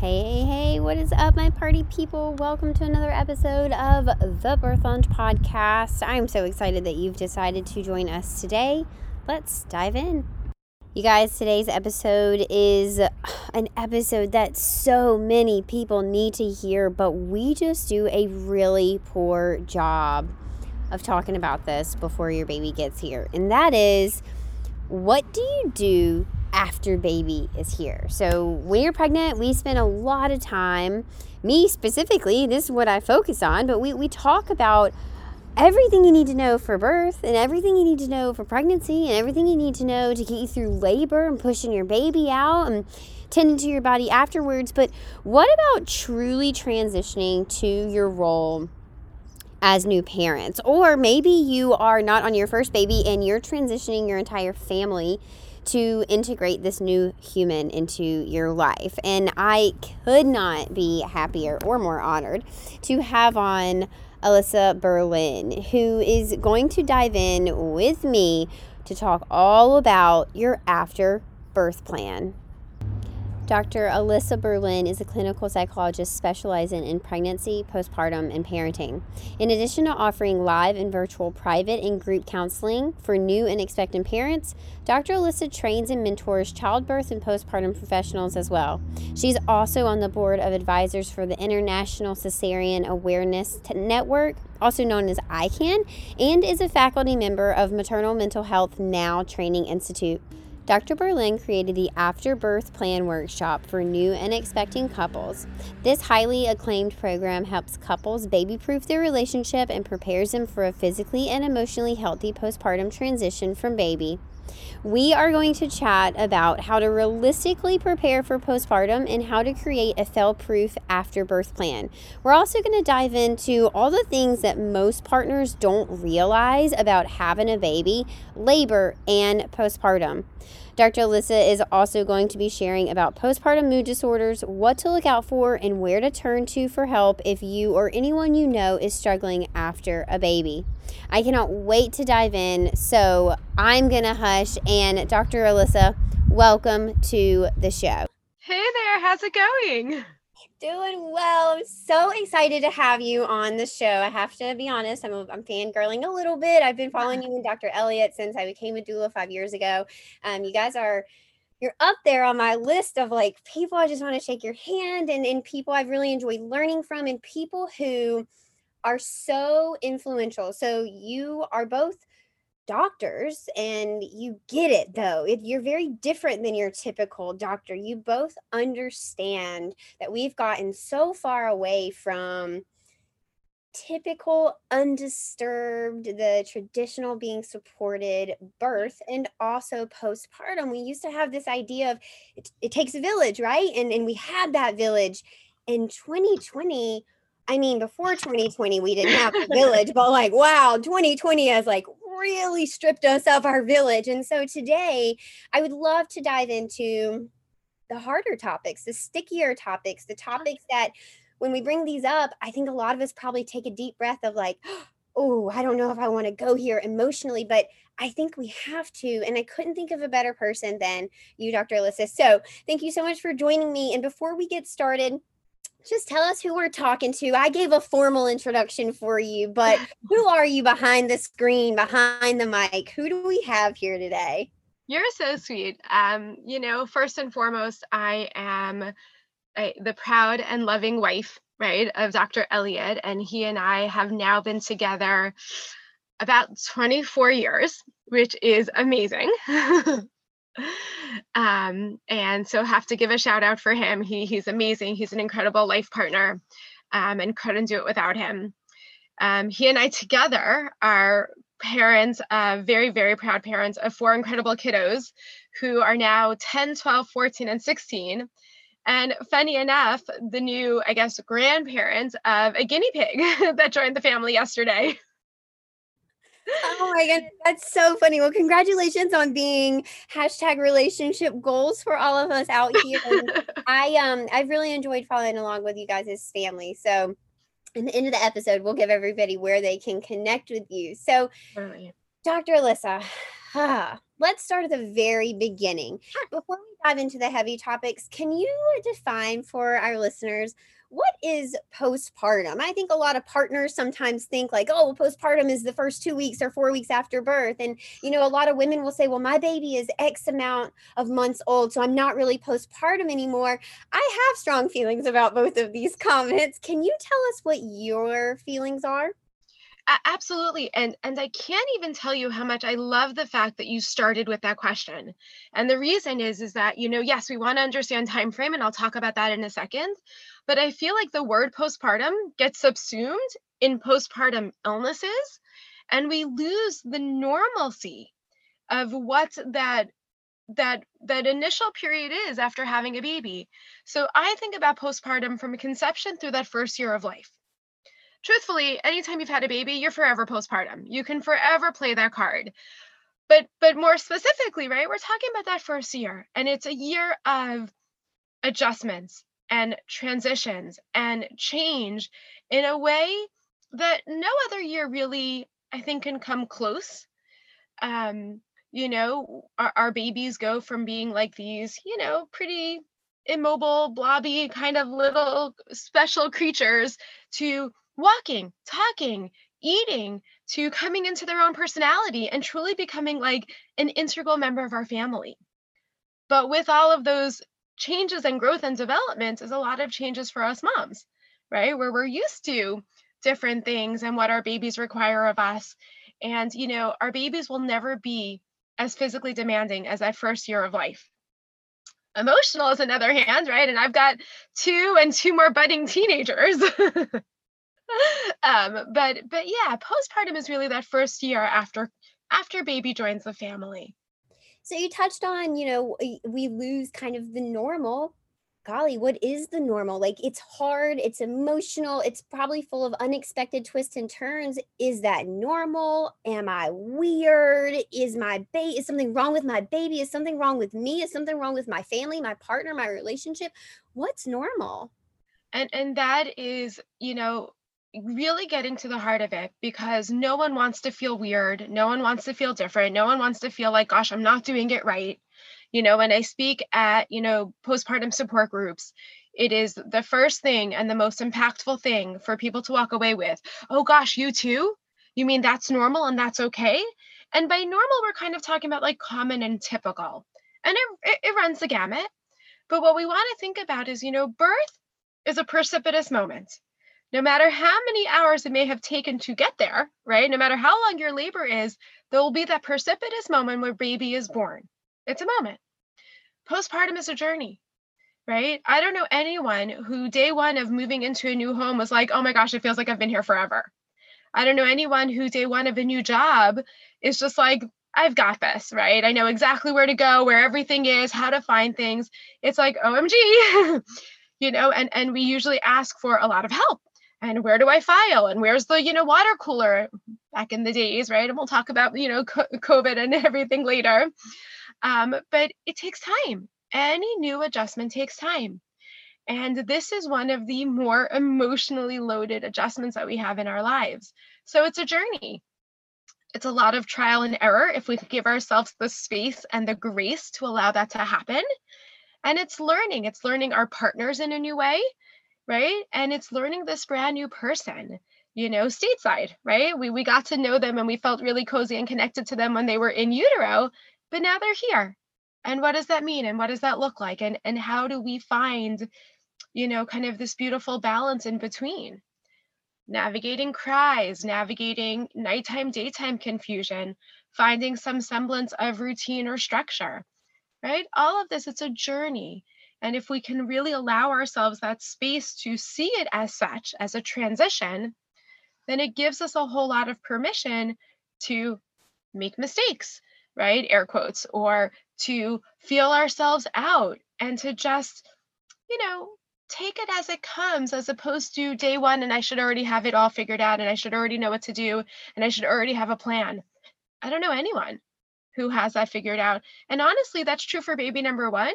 Hey, hey, hey, what is up, my party people? Welcome to another episode of the Birth Lounge Podcast. I'm so excited that you've decided to join us today. Let's dive in. You guys, today's episode is an episode that so many people need to hear, but we just do a really poor job of talking about this before your baby gets here. And that is what do you do after baby is here. So when you're pregnant, we spend a lot of time, me specifically, this is what I focus on, but we, we talk about everything you need to know for birth and everything you need to know for pregnancy and everything you need to know to get you through labor and pushing your baby out and tending to your body afterwards. But what about truly transitioning to your role? as new parents. Or maybe you are not on your first baby and you're transitioning your entire family to integrate this new human into your life. And I could not be happier or more honored to have on Alyssa Berlin, who is going to dive in with me to talk all about your after birth plan. Dr. Alyssa Berlin is a clinical psychologist specializing in pregnancy, postpartum, and parenting. In addition to offering live and virtual private and group counseling for new and expectant parents, Dr. Alyssa trains and mentors childbirth and postpartum professionals as well. She's also on the board of advisors for the International Cesarean Awareness Network, also known as ICAN, and is a faculty member of Maternal Mental Health Now Training Institute. Dr. Berlin created the After Birth Plan Workshop for new and expecting couples. This highly acclaimed program helps couples baby proof their relationship and prepares them for a physically and emotionally healthy postpartum transition from baby. We are going to chat about how to realistically prepare for postpartum and how to create a fail proof afterbirth plan. We're also going to dive into all the things that most partners don't realize about having a baby, labor, and postpartum. Dr. Alyssa is also going to be sharing about postpartum mood disorders, what to look out for, and where to turn to for help if you or anyone you know is struggling after a baby. I cannot wait to dive in, so I'm going to hush. And Dr. Alyssa, welcome to the show. Hey there, how's it going? Doing well. I'm so excited to have you on the show. I have to be honest, I'm, I'm fangirling a little bit. I've been following you and Dr. Elliott since I became a doula five years ago. Um, you guys are you're up there on my list of like people I just want to shake your hand and, and people I've really enjoyed learning from and people who are so influential. So you are both doctors and you get it though. It, you're very different than your typical doctor. You both understand that we've gotten so far away from typical undisturbed the traditional being supported birth and also postpartum. We used to have this idea of it, it takes a village right? And and we had that village in 2020 I mean, before 2020, we didn't have a village, but like, wow, 2020 has like really stripped us of our village. And so today, I would love to dive into the harder topics, the stickier topics, the uh-huh. topics that when we bring these up, I think a lot of us probably take a deep breath of like, oh, I don't know if I want to go here emotionally, but I think we have to. And I couldn't think of a better person than you, Dr. Alyssa. So thank you so much for joining me. And before we get started, just tell us who we're talking to. I gave a formal introduction for you, but who are you behind the screen, behind the mic? Who do we have here today? You're so sweet. Um, you know, first and foremost, I am the proud and loving wife, right, of Dr. Elliott, and he and I have now been together about 24 years, which is amazing. um, and so have to give a shout out for him. He he's amazing. He's an incredible life partner, um, and couldn't do it without him. Um, he and I together are parents, uh, very, very proud parents of four incredible kiddos who are now 10, 12, 14, and 16. And funny enough, the new, I guess, grandparents of a guinea pig that joined the family yesterday. Oh my goodness, that's so funny. Well, congratulations on being hashtag relationship goals for all of us out here. I um I've really enjoyed following along with you guys as family. So in the end of the episode, we'll give everybody where they can connect with you. So, Dr. Alyssa, let's start at the very beginning. Before we dive into the heavy topics, can you define for our listeners what is postpartum? I think a lot of partners sometimes think like, oh, postpartum is the first two weeks or four weeks after birth. And, you know, a lot of women will say, well, my baby is X amount of months old, so I'm not really postpartum anymore. I have strong feelings about both of these comments. Can you tell us what your feelings are? Absolutely and and i can't even tell you how much i love the fact that you started with that question and the reason is is that you know yes we want to understand time frame and i'll talk about that in a second but I feel like the word postpartum gets subsumed in postpartum illnesses and we lose the normalcy of what that that that initial period is after having a baby. So I think about postpartum from conception through that first year of life. Truthfully, anytime you've had a baby, you're forever postpartum. You can forever play that card. But but more specifically, right? We're talking about that first year and it's a year of adjustments, and transitions and change in a way that no other year really, I think, can come close. Um, you know, our, our babies go from being like these, you know, pretty immobile, blobby kind of little special creatures to walking, talking, eating, to coming into their own personality and truly becoming like an integral member of our family. But with all of those changes and growth and development is a lot of changes for us moms, right? Where we're used to different things and what our babies require of us. And, you know, our babies will never be as physically demanding as that first year of life. Emotional is another hand, right? And I've got two and two more budding teenagers. um, but but yeah, postpartum is really that first year after after baby joins the family. So you touched on, you know, we lose kind of the normal. Golly, what is the normal? Like it's hard, it's emotional, it's probably full of unexpected twists and turns. Is that normal? Am I weird? Is my baby is something wrong with my baby? Is something wrong with me? Is something wrong with my family, my partner, my relationship? What's normal? And and that is, you know, really getting to the heart of it because no one wants to feel weird. No one wants to feel different. No one wants to feel like, gosh, I'm not doing it right. You know, when I speak at, you know, postpartum support groups, it is the first thing and the most impactful thing for people to walk away with. Oh gosh, you too? You mean that's normal and that's okay? And by normal, we're kind of talking about like common and typical. And it, it, it runs the gamut. But what we want to think about is, you know, birth is a precipitous moment no matter how many hours it may have taken to get there, right? No matter how long your labor is, there will be that precipitous moment where baby is born. It's a moment. Postpartum is a journey, right? I don't know anyone who day one of moving into a new home was like, oh my gosh, it feels like I've been here forever. I don't know anyone who day one of a new job is just like, I've got this, right? I know exactly where to go, where everything is, how to find things. It's like OMG, you know, and and we usually ask for a lot of help and where do I file? And where's the you know water cooler? Back in the days right? And we'll talk about you know COVID and everything later. Um, but it takes time. Any new adjustment takes time. And this is one of the more emotionally loaded adjustments that we have in our lives. So it's a journey. It's a lot of trial and error if we give ourselves the space and the grace to allow that to happen. And it's learning, it's learning our partners in a new way, right? And it's learning this brand new person you know, stateside, right? We we got to know them and we felt really cozy and connected to them when they were in utero, but now they're here. And what does that mean? And what does that look like? And and how do we find, you know, kind of this beautiful balance in between? Navigating cries, navigating nighttime, daytime confusion, finding some semblance of routine or structure, right? All of this, it's a journey. And if we can really allow ourselves that space to see it as such, as a transition, then it gives us a whole lot of permission to make mistakes, right? Air quotes, or to feel ourselves out and to just, you know, take it as it comes as opposed to day one and I should already have it all figured out and I should already know what to do and I should already have a plan. I don't know anyone who has that figured out. And honestly, that's true for baby number one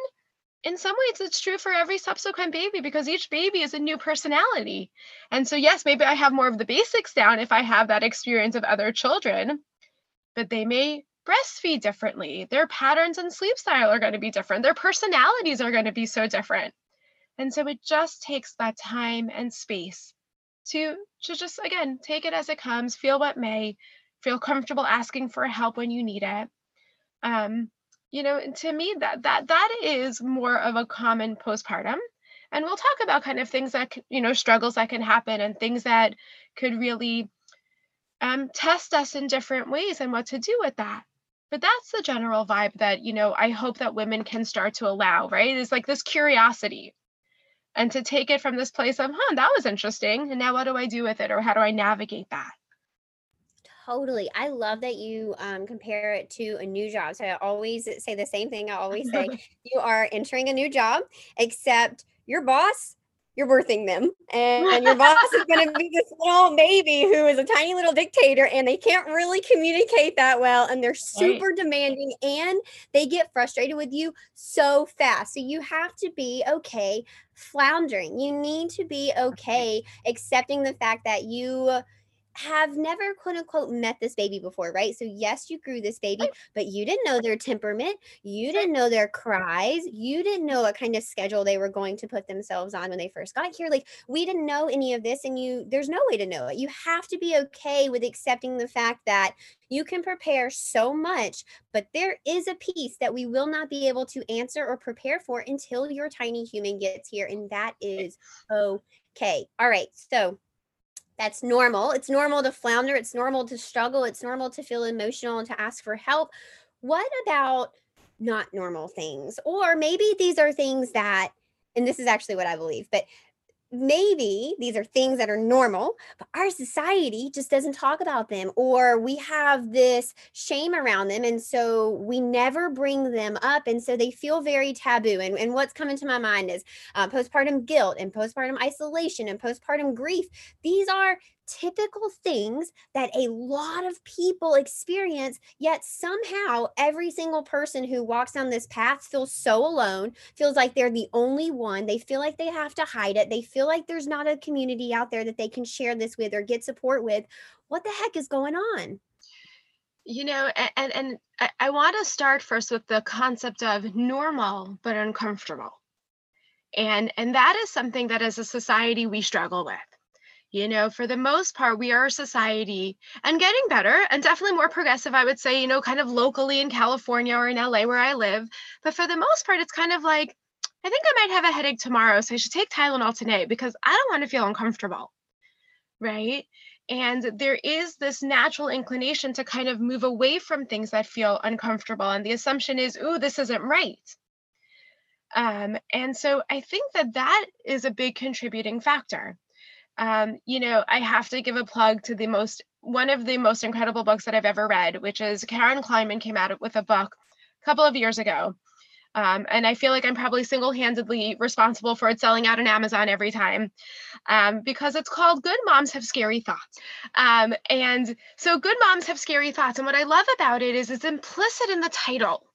in some ways it's true for every subsequent baby because each baby is a new personality. And so, yes, maybe I have more of the basics down if I have that experience of other children, but they may breastfeed differently. Their patterns and sleep style are going to be different. Their personalities are going to be so different. And so it just takes that time and space to, to just, again, take it as it comes, feel what may, feel comfortable asking for help when you need it. Um, you know to me that that that is more of a common postpartum. And we'll talk about kind of things that you know struggles that can happen and things that could really um, test us in different ways and what to do with that. But that's the general vibe that you know i hope that women can start to allow right? It's like this curiosity. And to take it from this place of huh that was interesting. And now what do i do with it? Or how do i navigate that Totally. I love that you um, compare it to a new job. So I always say the same thing. I always say you are entering a new job, except your boss, you're birthing them. And, and your boss is going to be this little baby who is a tiny little dictator and they can't really communicate that well. And they're super right. demanding and they get frustrated with you so fast. So you have to be okay floundering. You need to be okay accepting the fact that you have never quote unquote met this baby before, right? So, yes, you grew this baby, but you didn't know their temperament. You didn't know their cries. You didn't know what kind of schedule they were going to put themselves on when they first got here. Like, we didn't know any of this, and you, there's no way to know it. You have to be okay with accepting the fact that you can prepare so much, but there is a piece that we will not be able to answer or prepare for until your tiny human gets here. And that is okay. All right. So, that's normal. It's normal to flounder. It's normal to struggle. It's normal to feel emotional and to ask for help. What about not normal things? Or maybe these are things that, and this is actually what I believe, but maybe these are things that are normal, but our society just doesn't talk about them, or we have this shame around them. And so we never bring them up. And so they feel very taboo. And, and what's coming to my mind is uh, postpartum guilt and postpartum isolation and postpartum grief. These are typical things that a lot of people experience, yet somehow every single person who walks down this path feels so alone, feels like they're the only one. They feel like they have to hide it. They feel like there's not a community out there that they can share this with or get support with. What the heck is going on? You know, and and I, want to start first with the concept of normal but uncomfortable. And and that is something that as a society we struggle with you know for the most part we are a society and getting better and definitely more progressive i would say you know kind of locally in california or in la where i live. But for the most part it's kind of like i think i might have a headache tomorrow so i should take tylenol today because i don't want to feel uncomfortable right? And there is this natural inclination to kind of move away from things that feel uncomfortable and the assumption is oh this isn't right. Um, and so i think that that is a big contributing factor um, you know, I have to give a plug to the most one of the most incredible books that I've ever read, which is Karen Kleinman came out with a book a couple of years ago. Um, and I feel like I'm probably single handedly responsible for it selling out on Amazon every time um, because it's called Good Moms Have Scary Thoughts. Um, and so, Good Moms Have Scary Thoughts. And what I love about it is it's implicit in the title,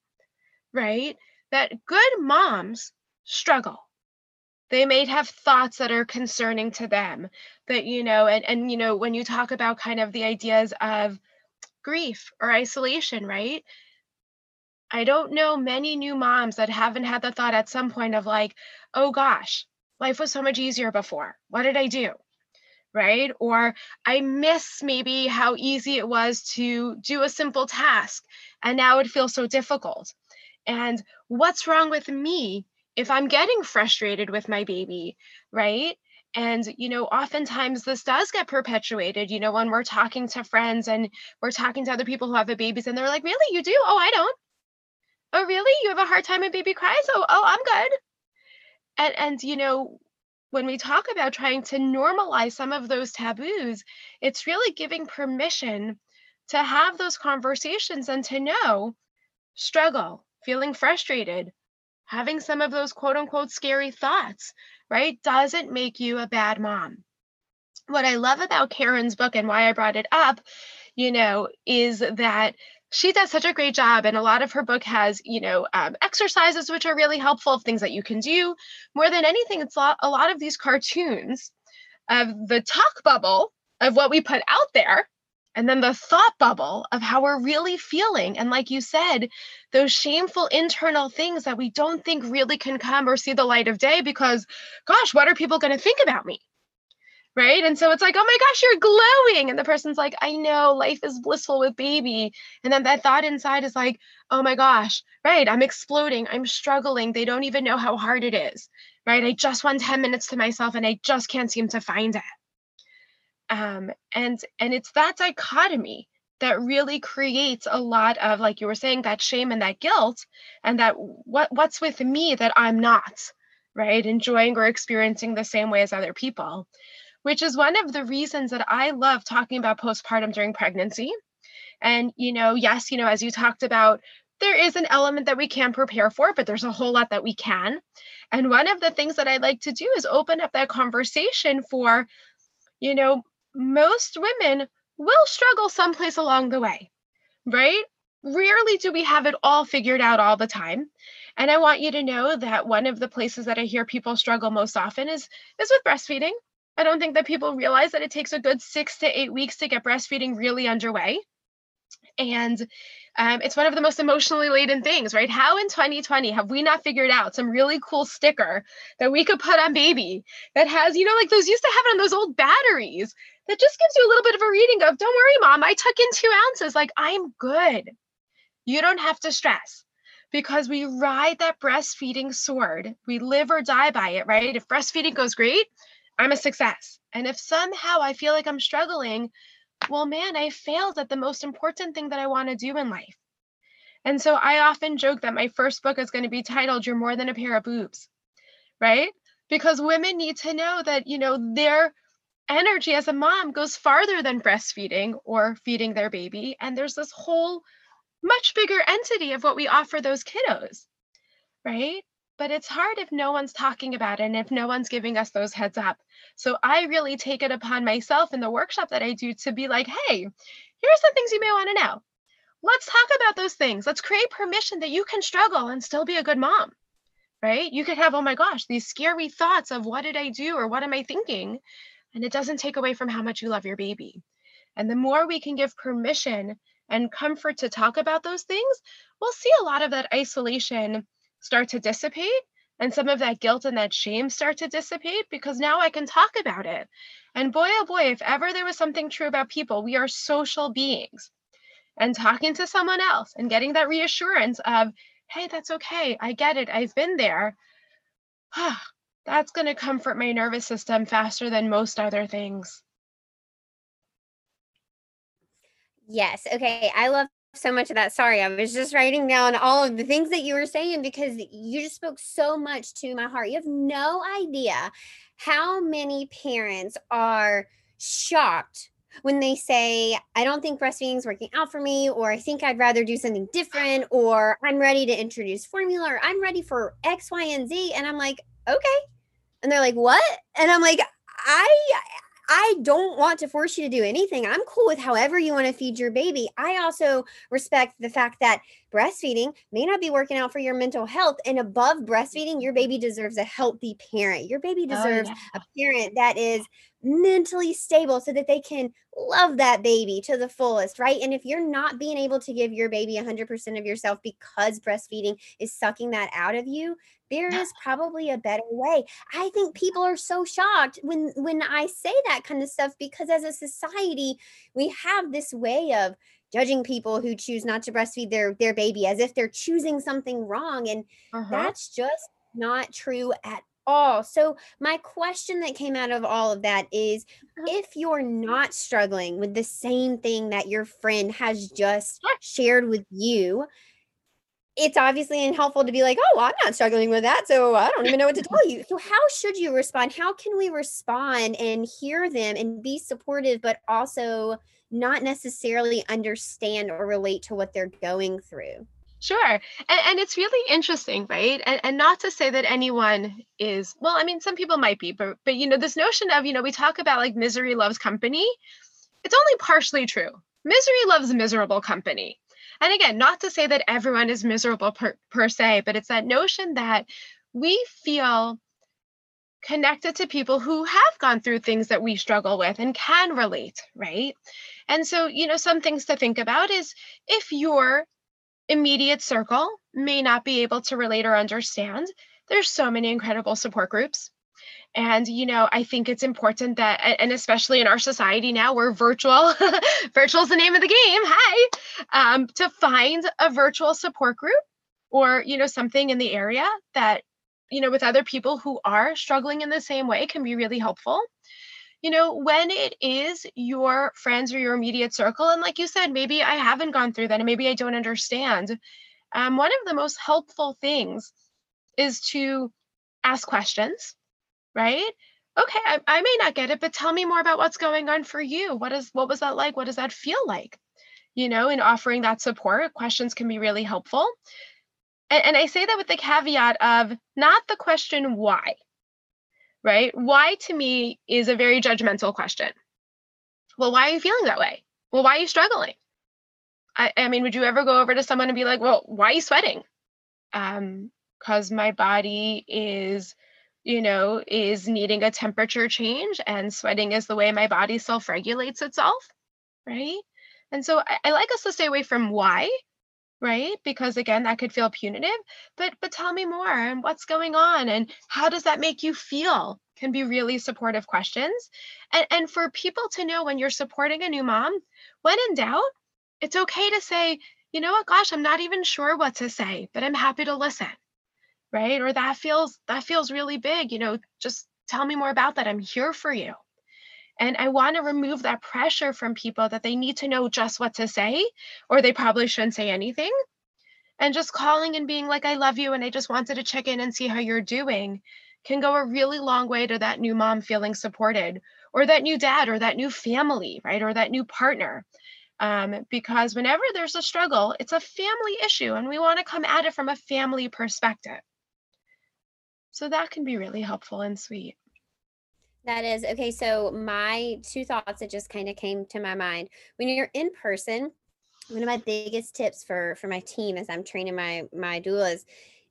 right? That good moms struggle they may have thoughts that are concerning to them that you know and and you know when you talk about kind of the ideas of grief or isolation right? I don't know many new moms that haven't had the thought at some point of like oh gosh life was so much easier before. What did i do? Right? Or i miss maybe how easy it was to do a simple task and now it feels so difficult. And what's wrong with me if I'm getting frustrated with my baby, right? And, you know, oftentimes this does get perpetuated, you know, when we're talking to friends and we're talking to other people who have the babies and they're like, really, you do? Oh, I don't. Oh, really? You have a hard time when baby cries? Oh, oh, I'm good. And, and, you know, when we talk about trying to normalize some of those taboos, it's really giving permission to have those conversations and to know struggle, feeling frustrated, having some of those quote unquote scary thoughts, right, doesn't make you a bad mom. What I love about Karen's book and why I brought it up, you know, is that she does such a great job and a lot of her book has you know um, exercises which are really helpful things that you can do more than anything it's a lot of these cartoons of the talk bubble of what we put out there and then the thought bubble of how we're really feeling. And like you said, those shameful internal things that we don't think really can come or see the light of day because, gosh, what are people going to think about me? Right. And so it's like, oh my gosh, you're glowing. And the person's like, I know life is blissful with baby. And then that thought inside is like, oh my gosh, right. I'm exploding. I'm struggling. They don't even know how hard it is. Right. I just want 10 minutes to myself and I just can't seem to find it um, and and it's that dichotomy that really creates a lot of like you were saying that shame and that guilt and that what what's with me that i'm not right enjoying or experiencing the same way as other people which is one of the reasons that i love talking about postpartum during pregnancy. And you know yes you know as you talked about there is an element that we can prepare for but there's a whole lot that we can. And one of the things that i like to do is open up that conversation for you know most women will struggle someplace along the way, right? Rarely do we have it all figured out all the time. And I want you to know that one of the places that I hear people struggle most often is is with breastfeeding. I don't think that people realize that it takes a good 6 to 8 weeks to get breastfeeding really underway. And um, it's one of the most emotionally laden things, right? How in 2020 have we not figured out some really cool sticker that we could put on baby that has, you know, like those used to have it on those old batteries that just gives you a little bit of a reading of, don't worry, mom, I took in two ounces. Like, I'm good. You don't have to stress because we ride that breastfeeding sword. We live or die by it, right? If breastfeeding goes great, I'm a success. And if somehow I feel like I'm struggling, well, man, I failed at the most important thing that I want to do in life. And so I often joke that my first book is going to be titled You're More Than a Pair of Boobs, right? Because women need to know that, you know, their energy as a mom goes farther than breastfeeding or feeding their baby. And there's this whole much bigger entity of what we offer those kiddos, right? But it's hard if no one's talking about it and if no one's giving us those heads up. So I really take it upon myself in the workshop that I do to be like, hey, here's some things you may want to know. Let's talk about those things. Let's create permission that you can struggle and still be a good mom, right? You could have, oh my gosh, these scary thoughts of what did I do or what am I thinking? And it doesn't take away from how much you love your baby. And the more we can give permission and comfort to talk about those things, we'll see a lot of that isolation start to dissipate and some of that guilt and that shame start to dissipate because now I can talk about it. And boy, oh boy, if ever there was something true about people, we are social beings. And talking to someone else and getting that reassurance of, hey, that's okay. I get it. I've been there. Ah, that's going to comfort my nervous system faster than most other things. Yes. Okay. I love so much of that. Sorry, I was just writing down all of the things that you were saying because you just spoke so much to my heart. You have no idea how many parents are shocked when they say, I don't think breastfeeding is working out for me, or I think I'd rather do something different, or I'm ready to introduce formula, or I'm ready for X, Y, and Z. And I'm like, okay. And they're like, what? And I'm like, I I don't want to force you to do anything. I'm cool with however you want to feed your baby. I also respect the fact that breastfeeding may not be working out for your mental health. And above breastfeeding, your baby mm-hmm. deserves a healthy parent. Your baby oh, deserves oh, yeah. a parent that is mentally stable so that they can love that baby to the fullest, right? And if you're not being able to give your baby 100% of yourself because breastfeeding is sucking that out of you, there is probably a better way. I think people are so shocked when when I say that kind of stuff because as a society, we have this way of judging people who choose not to breastfeed their their baby as if they're choosing something wrong and uh-huh. that's just not true at all. So, my question that came out of all of that is uh-huh. if you're not struggling with the same thing that your friend has just shared with you, it's obviously unhelpful to be like, oh, well, I'm not struggling with that. So I don't even know what to tell you. So, how should you respond? How can we respond and hear them and be supportive, but also not necessarily understand or relate to what they're going through? Sure. And, and it's really interesting, right? And, and not to say that anyone is, well, I mean, some people might be, but, but, you know, this notion of, you know, we talk about like misery loves company. It's only partially true. Misery loves miserable company. And again, not to say that everyone is miserable per, per se, but it's that notion that we feel connected to people who have gone through things that we struggle with and can relate, right? And so, you know, some things to think about is if you're immediate circle may not be able to relate or understand, there's so many incredible support groups. And, you know, I think it's important that, and especially in our society now, we're virtual, virtual is the name of the game. Hi. Um, to find a virtual support group or, you know, something in the area that, you know, with other people who are struggling in the same way can be really helpful you know, when it is your friends or your immediate circle, and like you said, maybe I haven't gone through that and maybe I don't understand. Um, one of the most helpful things is to ask questions, right? Okay, I, I may not get it, but tell me more about what's going on for you. What is what was that like? What does that feel like? You know, in offering that support, questions can be really helpful. And, and I say that with the caveat of not the question why, right? Why to me is a very judgmental question. Well, why are you feeling that way? Well, why are you struggling? I, I mean, would you ever go over to someone and be like, well, why are you sweating? Um, because my body is, you know, is needing a temperature change, and sweating is the way my body self regulates itself, right? And so I, I like us to stay away from why right? Because again that could feel punitive but but tell me more and what's going on and how does that make you feel can be really supportive questions. And and for people to know when you're supporting a new mom when in doubt it's okay to say you know what? Gosh i'm not even sure what to say but i'm happy to listen right? Or that feels that feels really big you know just tell me more about that. I'm here for you and I want to remove that pressure from people that they need to know just what to say, or they probably shouldn't say anything. And just calling and being like, I love you, and I just wanted to check in and see how you're doing can go a really long way to that new mom feeling supported, or that new dad, or that new family, right? Or that new partner. Um, because whenever there's a struggle, it's a family issue, and we want to come at it from a family perspective. So that can be really helpful and sweet. That is okay. So, my two thoughts that just kind of came to my mind when you're in person, one of my biggest tips for for my team as I'm training my my doulas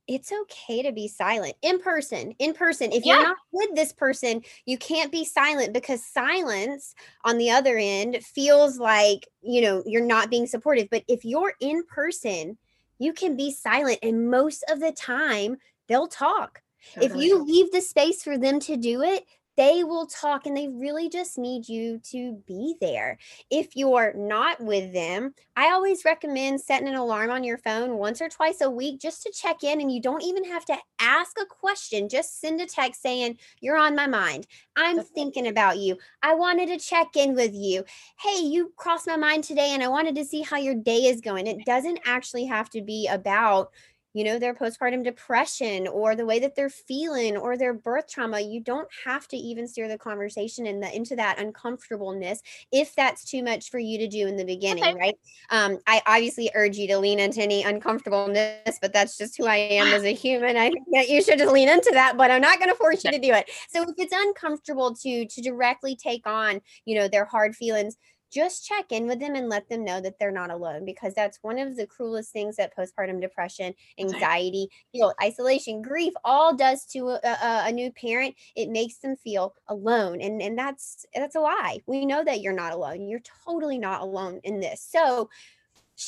it's okay to be silent in person in person if yeah. you're not with this person you can't be silent because silence on the other end feels like you know you're not being supportive but if you're in person you can be silent and most of the time they'll talk totally. if you leave the space for them to do it they will talk and they really just need you to be there. If you're not with them, I always recommend setting an alarm on your phone once or twice a week just to check in. And you don't even have to ask a question, just send a text saying, You're on my mind. I'm thinking about you. I wanted to check in with you. Hey, you crossed my mind today and I wanted to see how your day is going. It doesn't actually have to be about, you know, their postpartum depression or the way that they're feeling or their birth trauma. You don't have to even steer the conversation in the, into that uncomfortableness if that's too much for you to do in the beginning, okay. right? Um, I obviously urge you to lean into any uncomfortableness, but that's just who I am as a human. I think that you should just lean into that, but I'm not going to force you to do it. So if it's uncomfortable to to directly take on, you know, their hard feelings, just check in with them and let them know that they're not alone because that's one of the cruelest things that postpartum depression, anxiety, you know, isolation, grief all does to a, a, a, new parent. It makes them feel alone. And, and that's, that's a lie. We know that you're not alone. You're totally not alone in this. So,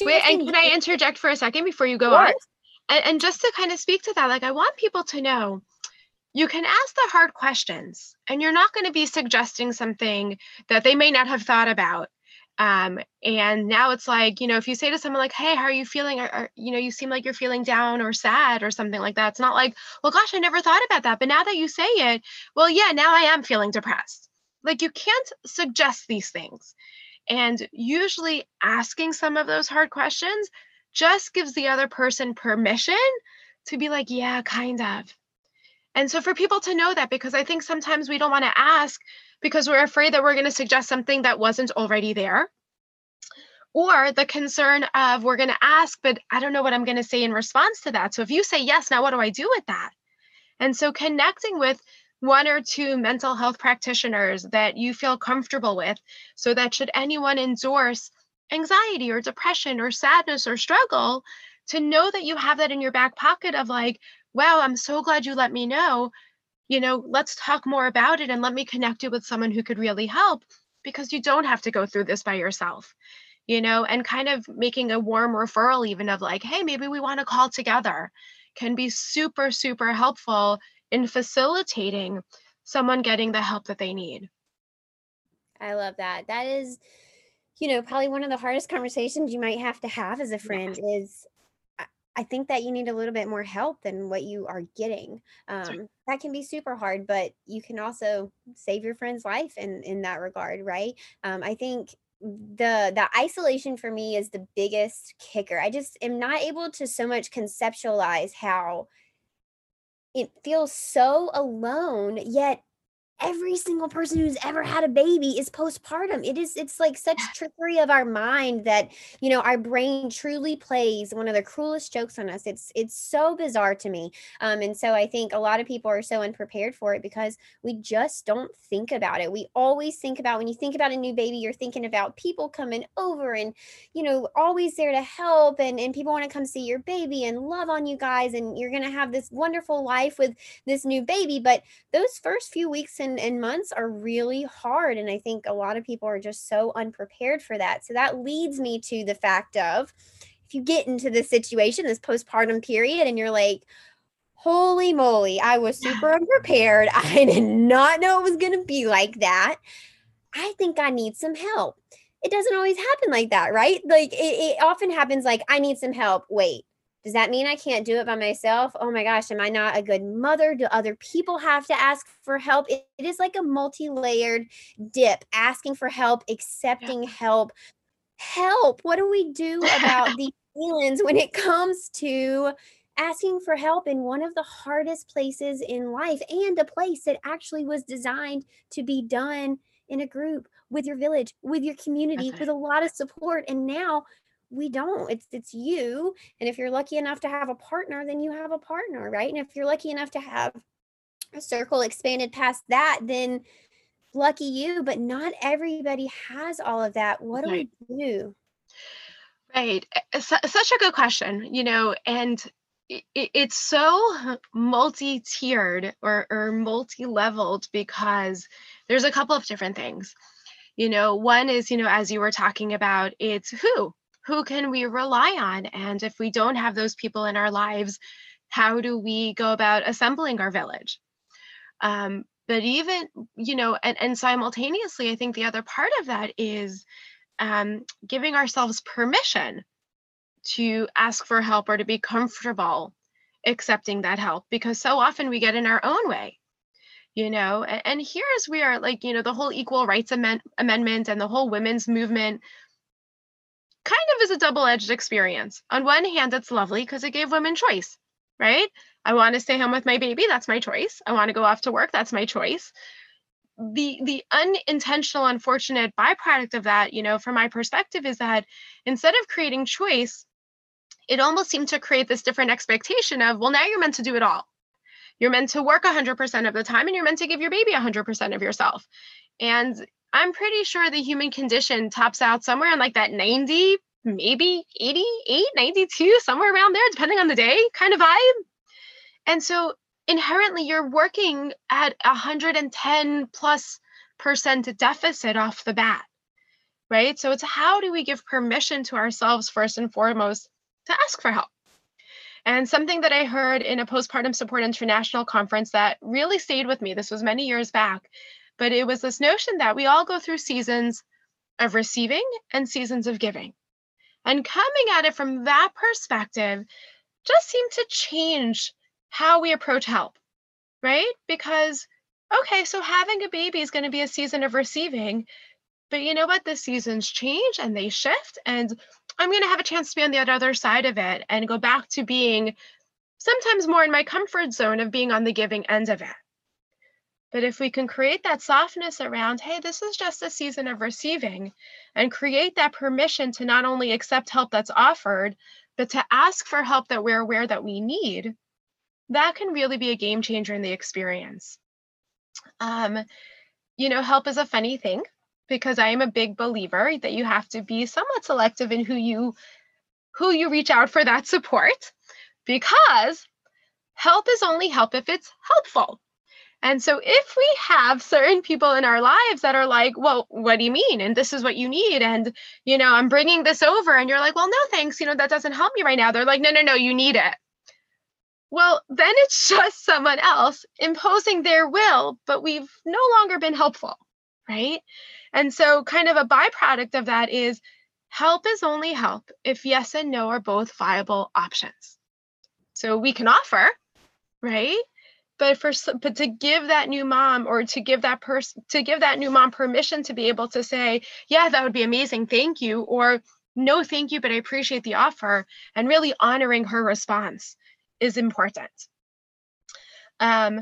Wait, and can I interject for a second before you go on? And, and just to kind of speak to that, like I want people to know you can ask the hard questions and you're not going to be suggesting something that they may not have thought about um, and now it's like you know if you say to someone like hey how are you feeling? Or, or, you know you seem like you're feeling down or sad or something like that it's not like well gosh i never thought about that but now that you say it well yeah now i am feeling depressed. Like you can't suggest these things and usually asking some of those hard questions just gives the other person permission to be like yeah kind of and so for people to know that, because I think sometimes we don't want to ask because we're afraid that we're going to suggest something that wasn't already there. Or the concern of we're going to ask, but I don't know what I'm going to say in response to that. So if you say yes, now what do I do with that? And so connecting with one or two mental health practitioners that you feel comfortable with, so that should anyone endorse anxiety or depression or sadness or struggle, to know that you have that in your back pocket of like, wow, I'm so glad you let me know. You know, let's talk more about it and let me connect you with someone who could really help because you don't have to go through this by yourself, you know, and kind of making a warm referral, even of like, hey, maybe we want to call together can be super, super helpful in facilitating someone getting the help that they need. I love that. That is, you know, probably one of the hardest conversations you might have to have as a friend yes. is I think that you need a little bit more help than what you are getting. Um, that can be super hard, but you can also save your friend's life in in that regard, right? Um, I think the the isolation for me is the biggest kicker. I just am not able to so much conceptualize how it feels so alone, yet every single person who's ever had a baby is postpartum. It is it's like such trickery of our mind that you know our brain truly plays one of the cruelest jokes on us. It's it's so bizarre to me. Um and so i think a lot of people are so unprepared for it because we just don't think about it. We always think about when you think about a new baby you're thinking about people coming over and you know always there to help and and people want to come see your baby and love on you guys and you're going to have this wonderful life with this new baby. But those first few weeks in and, and months are really hard. And I think a lot of people are just so unprepared for that. So that leads me to the fact of if you get into this situation, this postpartum period, and you're like, holy moly, I was super unprepared. I did not know it was going to be like that. I think I need some help. It doesn't always happen like that, right? Like it, it often happens like, I need some help. Wait, does that mean I can't do it by myself? Oh my gosh, am I not a good mother? Do other people have to ask for help? it, it is like a multi layered dip asking for help, accepting yeah. help. Help. What do we do about these feelings when it comes to asking for help in one of the hardest places in life and a place that actually was designed to be done in a group with your village, with your community, okay. with a lot of support. And now we don't. It's it's you and if you're lucky enough to have a partner then you have a partner right? And if you're lucky enough to have a circle expanded past that then lucky you but not everybody has all of that. What do right. we do? Right. Eh, such a good question you know and it's so multi-tiered or, or multi-leveled because there's a couple of different things. You know one is you know as you were talking about it's who who can we rely on? And if we don't have those people in our lives, how do we go about assembling our village? Um, but even, you know, and, and simultaneously, I think the other part of that is um, giving ourselves permission to ask for help or to be comfortable accepting that help because so often we get in our own way you know and, and here as we are like you know the whole equal rights amend- amendment and the whole women's movement kind of is a double edged experience. On one hand, it's lovely because it gave women choice, right? I want to stay home with my baby, that's my choice. I want to go off to work, that's my choice. The the unintentional unfortunate byproduct of that, you know, from my perspective is that instead of creating choice, it almost seemed to create this different expectation of, well, now you're meant to do it all. You're meant to work 100% of the time and you're meant to give your baby 100% of yourself. And I'm pretty sure the human condition tops out somewhere in like that 90, maybe 88, 92, somewhere around there, depending on the day kind of vibe. And so inherently you're working at 110 plus percent deficit off the bat, right? So it's how do we give permission to ourselves first and foremost to ask for help? And something that I heard in a postpartum support international conference that really stayed with me, this was many years back, but it was this notion that we all go through seasons of receiving and seasons of giving. And coming at it from that perspective just seemed to change how we approach help, right? Because, okay, so having a baby is going to be a season of receiving, but you know what? The seasons change and they shift. And I'm going to have a chance to be on the other side of it and go back to being sometimes more in my comfort zone of being on the giving end of it. But if we can create that softness around, hey, this is just a season of receiving, and create that permission to not only accept help that's offered, but to ask for help that we're aware that we need, that can really be a game changer in the experience. Um, you know, help is a funny thing because I am a big believer that you have to be somewhat selective in who you who you reach out for that support because help is only help if it's helpful. And so if we have certain people in our lives that are like, well, what do you mean? And this is what you need. And, you know, I'm bringing this over. And you're like, well, no, thanks. You know, that doesn't help me right now. They're like, no, no, no, you need it. Well, then it's just someone else imposing their will, but we've no longer been helpful, right? And so, kind of a byproduct of that is help is only help if yes and no are both viable options. So, we can offer, right? But for but to give that new mom or to give that person to give that new mom permission to be able to say, yeah, that would be amazing, thank you, or no, thank you, but I appreciate the offer, and really honoring her response is important. Um,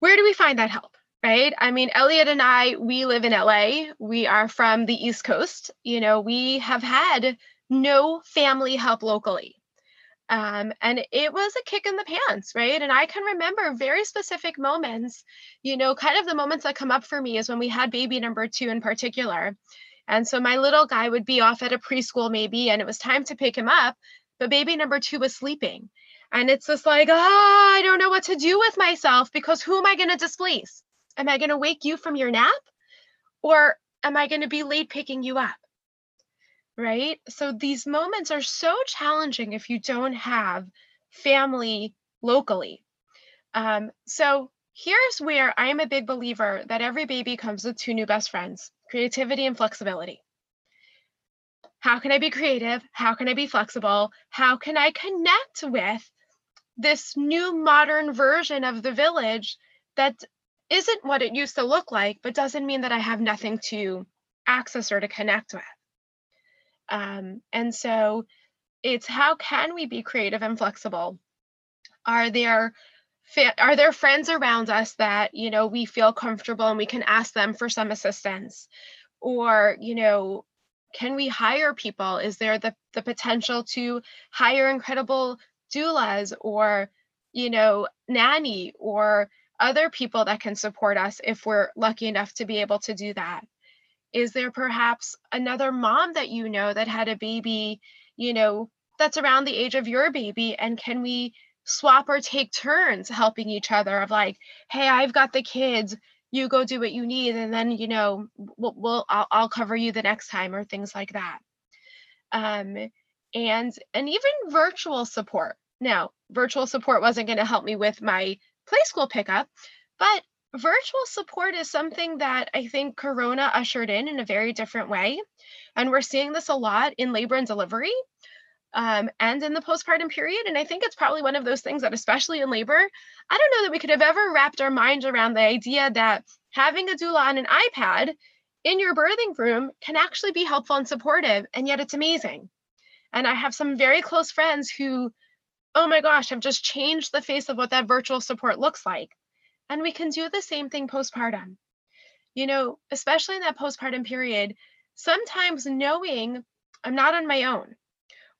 where do we find that help? Right. I mean, Elliot and I, we live in LA. We are from the East Coast. You know, we have had no family help locally. Um, and it was a kick in the pants, right? And I can remember very specific moments, you know, kind of the moments that come up for me is when we had baby number two in particular. And so my little guy would be off at a preschool maybe, and it was time to pick him up, but baby number two was sleeping. And it's just like, oh, I don't know what to do with myself because who am I going to displease? Am I going to wake you from your nap? Or am I going to be late picking you up? Right. So these moments are so challenging if you don't have family locally. Um, so here's where I am a big believer that every baby comes with two new best friends creativity and flexibility. How can I be creative? How can I be flexible? How can I connect with this new modern version of the village that isn't what it used to look like, but doesn't mean that I have nothing to access or to connect with. Um, and so it's how can we be creative and flexible? Are there are there friends around us that you know we feel comfortable and we can ask them for some assistance? Or you know can we hire people? Is there the, the potential to hire incredible doulas or you know nanny or other people that can support us if we're lucky enough to be able to do that is there perhaps another mom that you know that had a baby you know that's around the age of your baby and can we swap or take turns helping each other of like hey i've got the kids you go do what you need and then you know we'll, we'll I'll, I'll cover you the next time or things like that um and and even virtual support. Now, virtual support wasn't going to help me with my play school pickup, but virtual support is something that I think Corona ushered in in a very different way. And we're seeing this a lot in labor and delivery um, and in the postpartum period. And I think it's probably one of those things that, especially in labor, I don't know that we could have ever wrapped our minds around the idea that having a doula on an iPad in your birthing room can actually be helpful and supportive. And yet it's amazing. And I have some very close friends who, oh my gosh, have just changed the face of what that virtual support looks like. And we can do the same thing postpartum. You know, especially in that postpartum period, sometimes knowing I'm not on my own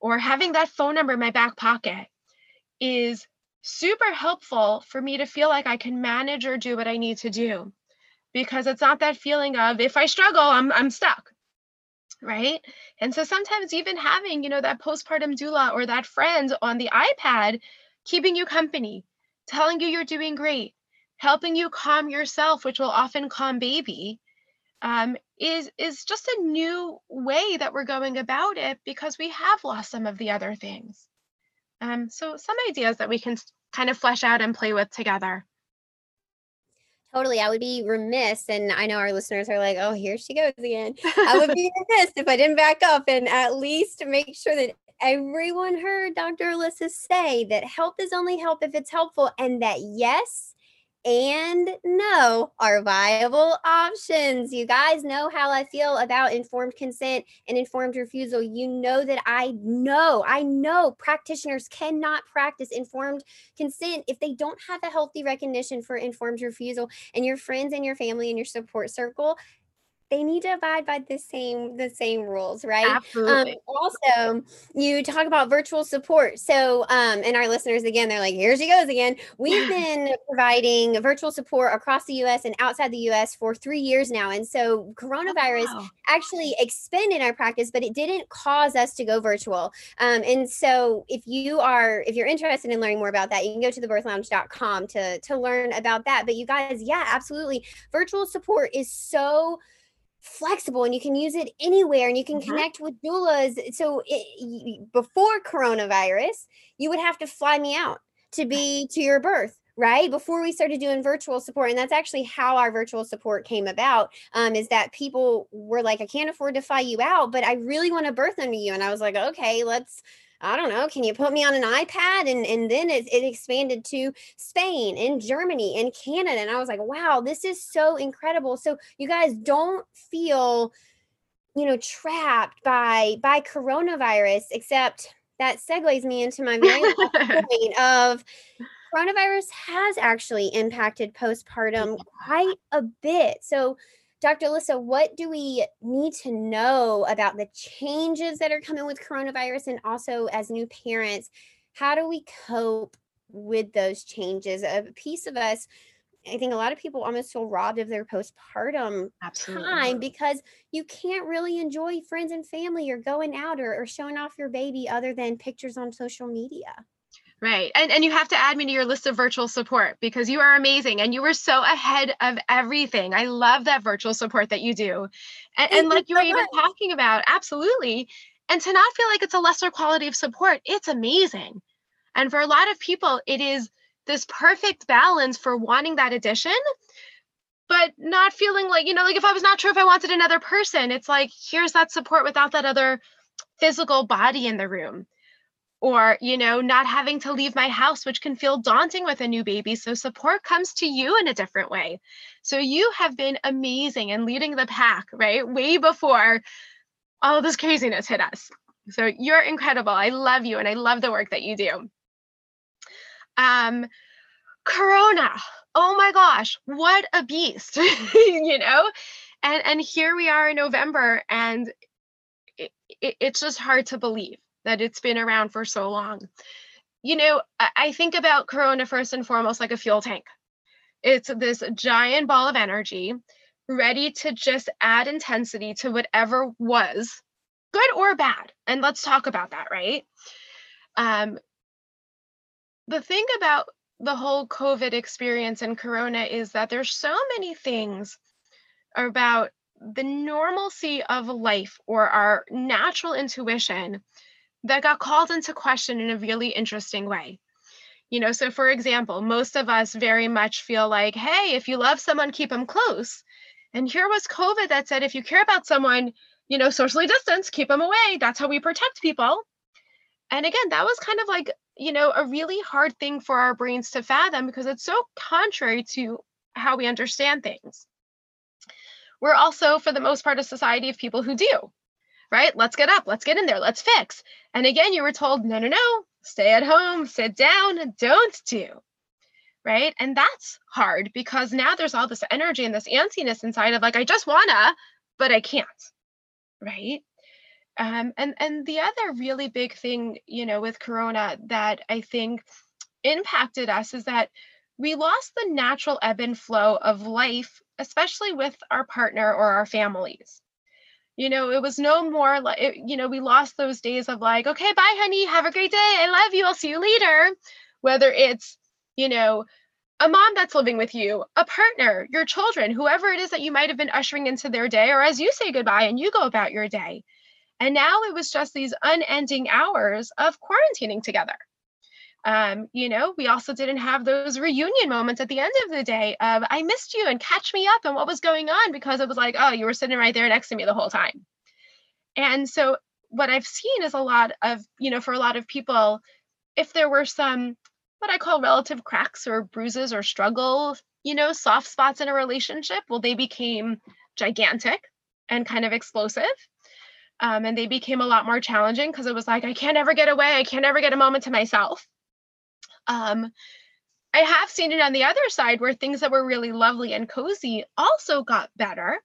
or having that phone number in my back pocket is super helpful for me to feel like I can manage or do what I need to do. because it's not that feeling of if I struggle, I'm I'm stuck. Right. And so sometimes even having, you know, that postpartum doula or that friend on the iPad keeping you company, telling you you're doing great, helping you calm yourself, which will often calm baby, um, is is just a new way that we're going about it because we have lost some of the other things. Um, so some ideas that we can kind of flesh out and play with together. Totally. I would be remiss, and I know our listeners are like, oh, here she goes again. I would be remiss if I didn't back up and at least make sure that everyone heard Dr. Alyssa say that help is only help if it's helpful, and that yes, and no are viable options. You guys know how I feel about informed consent and informed refusal. You know that I know, I know practitioners cannot practice informed consent if they don't have a healthy recognition for informed refusal. And your friends and your family and your support circle they need to abide by the same the same rules right? Um, absolutely. um, also you talk about virtual support. So um and our listeners again they're like here she goes again. We've been providing virtual support across the us and outside the us for three years now and so oh, coronavirus oh, wow. actually expanded our practice but it didn't cause us to go virtual. Um and so if you are if you're interested in learning more about that you can go to thebirthlounge.com to to learn about that. But you guys yeah absolutely. Virtual support is so flexible and you can use it anywhere and you can mm-hmm. connect with doulas. So it, before coronavirus, you would have to fly me out to be to your birth right before we started doing virtual support and that's actually how our virtual support came about um, is that people were like i can't afford to fly you out but i really want to birth under you and i was like okay let's I don't know, can you put me on an iPad? And, and then it, it expanded to Spain and Germany and Canada. And I was like, wow, this is so incredible. So you guys don't feel, you know, trapped by by coronavirus, except that segues me into my very point of coronavirus has actually impacted postpartum quite a bit. So Dr. Alyssa, what do we need to know about the changes that are coming with coronavirus and also as new parents? How do we cope with those changes? A piece of us, I think a lot of people almost feel robbed of their postpartum Absolutely. time because you can't really enjoy friends and family or going out or, or showing off your baby other than pictures on social media. Right. And and you have to add me to your list of virtual support because you are amazing and you were so ahead of everything. I love that virtual support that you do. And, and like you were even talking about, absolutely. And to not feel like it's a lesser quality of support, it's amazing. And for a lot of people, it is this perfect balance for wanting that addition, but not feeling like, you know, like if I was not sure if I wanted another person, it's like, here's that support without that other physical body in the room or you know not having to leave my house which can feel daunting with a new baby so support comes to you in a different way. So you have been amazing and leading the pack right way before all this craziness hit us. So you're incredible. I love you and i love the work that you do. Um corona. Oh my gosh what a beast you know? And and here we are in november and it, it, it's just hard to believe that it's been around for so long. You know, I think about Corona first and foremost like a fuel tank. It's this giant ball of energy ready to just add intensity to whatever was good or bad. And let's talk about that, right? Um, the thing about the whole COVID experience and Corona is that there's so many things about the normalcy of life or our natural intuition that got called into question in a really interesting way. You know, so for example, most of us very much feel like, hey, if you love someone, keep them close. And here was COVID that said, if you care about someone, you know, socially distance, keep them away. That's how we protect people. And again, that was kind of like, you know, a really hard thing for our brains to fathom because it's so contrary to how we understand things. We're also, for the most part, a society of people who do right? Let's get up, let's get in there, let's fix. And again, you were told, no, no, no, stay at home, sit down, don't do. Right. And that's hard because now there's all this energy and this antsiness inside of like, I just wanna, but I can't. Right. Um, and and the other really big thing, you know, with Corona that I think impacted us is that we lost the natural ebb and flow of life, especially with our partner or our families. You know, it was no more like, it, you know, we lost those days of like, okay, bye, honey, have a great day. I love you. I'll see you later. Whether it's, you know, a mom that's living with you, a partner, your children, whoever it is that you might have been ushering into their day, or as you say goodbye and you go about your day. And now it was just these unending hours of quarantining together. Um, you know, we also didn't have those reunion moments at the end of the day of I missed you and catch me up and what was going on because it was like, oh, you were sitting right there next to me the whole time. And so what I've seen is a lot of, you know, for a lot of people, if there were some what I call relative cracks or bruises or struggle, you know, soft spots in a relationship, well, they became gigantic and kind of explosive. Um, and they became a lot more challenging because it was like, I can't ever get away. I can't ever get a moment to myself. Um, I have seen it on the other side where things that were really lovely and cozy also got better,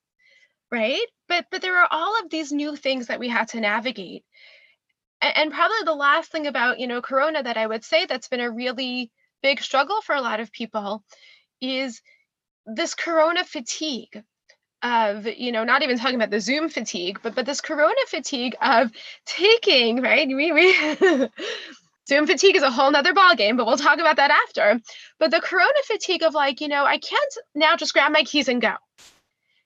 right? But but there are all of these new things that we had to navigate. And, and probably the last thing about, you know, corona that I would say that's been a really big struggle for a lot of people is this corona fatigue of you know not even talking about the zoom fatigue but but this corona fatigue of taking right we, we Zoom fatigue is a whole nother ballgame, but we'll talk about that after. But the corona fatigue of like, you know, I can't now just grab my keys and go.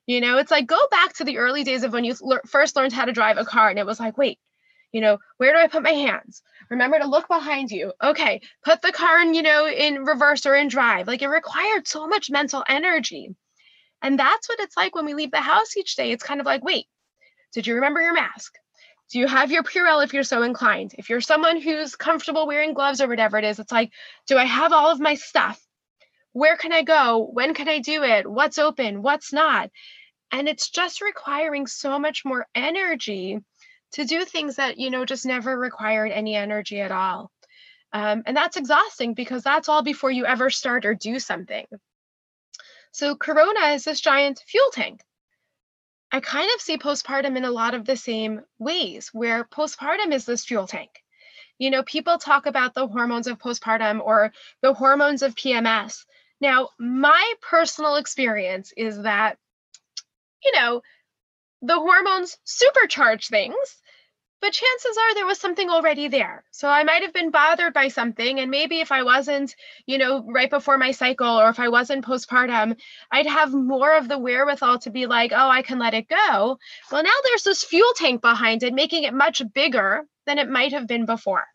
You know, it's like go back to the early days of when you le- first learned how to drive a car and it was like, wait, you know, where do I put my hands? Remember to look behind you. Okay, put the car in, you know, in reverse or in drive. Like it required so much mental energy. And that's what it's like when we leave the house each day. It's kind of like, wait, did you remember your mask? Do you have your Purell if you're so inclined? If you're someone who's comfortable wearing gloves or whatever it is, it's like, do I have all of my stuff? Where can I go? When can I do it? What's open? What's not? And it's just requiring so much more energy to do things that, you know, just never required any energy at all. Um, and that's exhausting because that's all before you ever start or do something. So, Corona is this giant fuel tank I kind of see postpartum in a lot of the same ways, where postpartum is this fuel tank. You know, people talk about the hormones of postpartum or the hormones of PMS. Now, my personal experience is that, you know, the hormones supercharge things but chances are there was something already there. So I might have been bothered by something. And maybe if I wasn't, you know, right before my cycle or if I wasn't postpartum, I'd have more of the wherewithal to be like, oh, I can let it go. Well, now there's this fuel tank behind it, making it much bigger than it might have been before.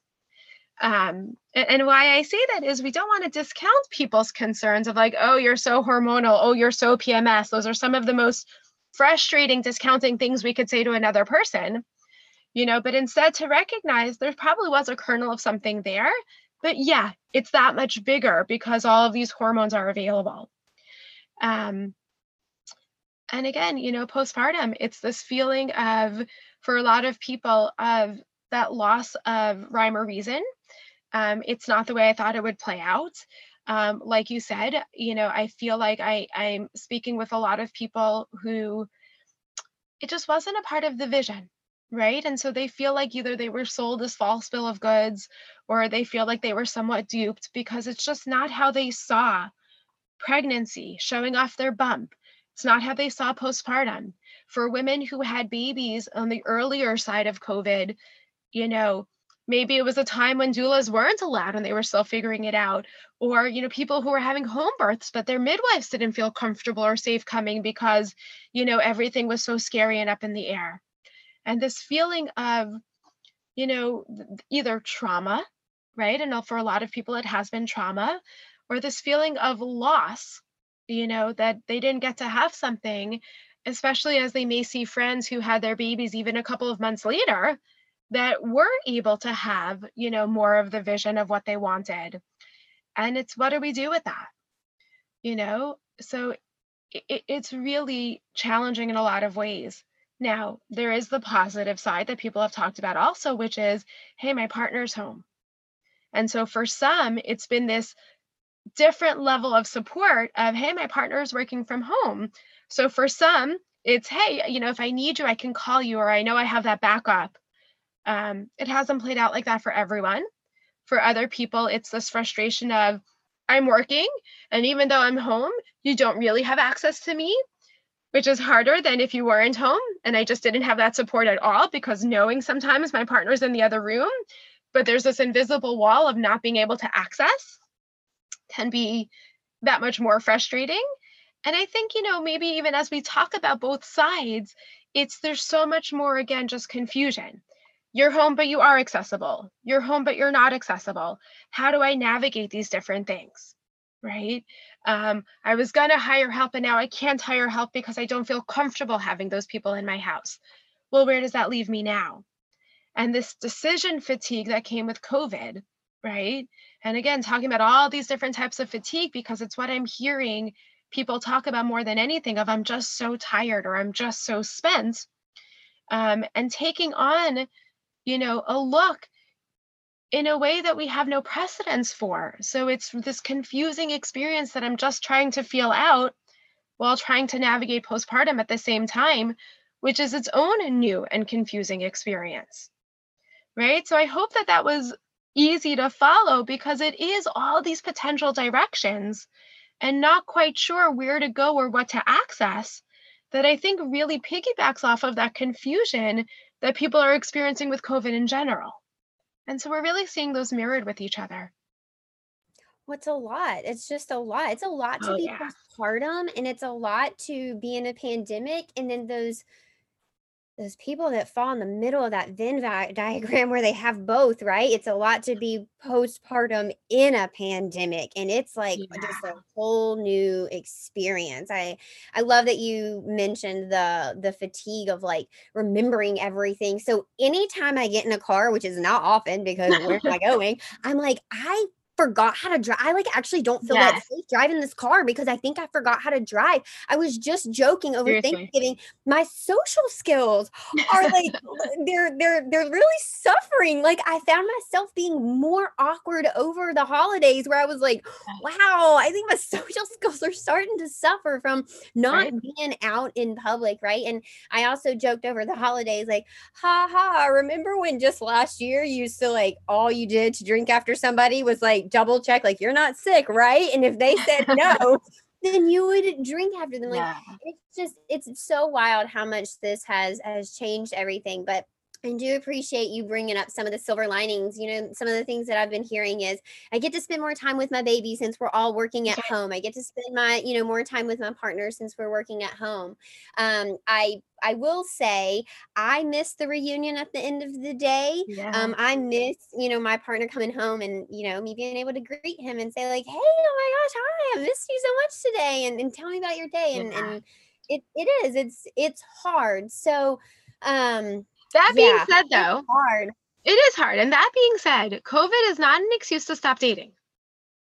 Um, and, and why I say that is we don't want to discount people's concerns of like, oh, you're so hormonal, oh, you're so PMS. Those are some of the most frustrating discounting things we could say to another person you know, but instead to recognize there probably was a kernel of something there. But yeah, it's that much bigger because all of these hormones are available. Um, and again, you know, postpartum, it's this feeling of, for a lot of people, of that loss of rhyme or reason. Um, it's not the way I thought it would play out. Um, like you said, you know, I feel like I, I'm speaking with a lot of people who it just wasn't a part of the vision right? And so they feel like either they were sold this false bill of goods or they feel like they were somewhat duped because it's just not how they saw pregnancy showing off their bump. It's not how they saw postpartum. For women who had babies on the earlier side of COVID, you know, maybe it was a time when doulas weren't allowed and they were still figuring it out or you know people who were having home births but their midwives didn't feel comfortable or safe coming because you know everything was so scary and up in the air and this feeling of you know either trauma right? And for a lot of people it has been trauma or this feeling of loss you know that they didn't get to have something especially as they may see friends who had their babies even a couple of months later that were able to have you know more of the vision of what they wanted. And it's what do we do with that? You know? So it, it's really challenging in a lot of ways now, there is the positive side that people have talked about also, which is, hey, my partner's home. And so for some, it's been this different level of support of, hey, my partner is working from home. So for some, it's, hey, you know, if I need you, I can call you, or I know I have that backup. Um, it hasn't played out like that for everyone. For other people, it's this frustration of, I'm working. And even though I'm home, you don't really have access to me, which is harder than if you weren't home. And I just didn't have that support at all because knowing sometimes my partner's in the other room, but there's this invisible wall of not being able to access can be that much more frustrating. And I think, you know, maybe even as we talk about both sides, it's there's so much more, again, just confusion. You're home, but you are accessible. You're home, but you're not accessible. How do I navigate these different things? Right. Um, I was going to hire help, and now I can't hire help because I don't feel comfortable having those people in my house. Well, where does that leave me now? And this decision fatigue that came with COVID, right? And again, talking about all these different types of fatigue because it's what I'm hearing people talk about more than anything of I'm just so tired or I'm just so spent. Um, and taking on, you know, a look in a way that we have no precedence for. So it's this confusing experience that I'm just trying to feel out while trying to navigate postpartum at the same time, which is its own new and confusing experience. Right. So I hope that that was easy to follow because it is all these potential directions and not quite sure where to go or what to access that I think really piggybacks off of that confusion that people are experiencing with COVID in general. And so we're really seeing those mirrored with each other. What's well, a lot? It's just a lot. It's a lot to oh, be yeah. postpartum and it's a lot to be in a pandemic and then those those people that fall in the middle of that Venn diagram where they have both, right? It's a lot to be postpartum in a pandemic and it's like yeah. just a whole new experience. I I love that you mentioned the the fatigue of like remembering everything. So anytime I get in a car, which is not often because where am I going? I'm like I forgot how to drive. I like actually don't feel yes. that safe driving this car because I think I forgot how to drive. I was just joking over Seriously. Thanksgiving. My social skills are like they're they're they're really suffering. Like I found myself being more awkward over the holidays where I was like, wow, I think my social skills are starting to suffer from not right. being out in public, right? And I also joked over the holidays like, ha ha, remember when just last year you used to like all you did to drink after somebody was like double check, like you're not sick, right? And if they said no, then you would drink after them. Like yeah. it's just it's so wild how much this has has changed everything. But I do appreciate you bringing up some of the silver linings. You know, some of the things that I've been hearing is I get to spend more time with my baby since we're all working at home. I get to spend my, you know, more time with my partner since we're working at home. Um, I I will say I miss the reunion at the end of the day. Yeah. Um, I miss, you know, my partner coming home and, you know, me being able to greet him and say, like, hey, oh my gosh, hi, I missed you so much today. And, and tell me about your day. And, yeah. and it, it is, it's, it's hard. So, um, that being yeah, said, though, hard. It is hard. And that being said, COVID is not an excuse to stop dating.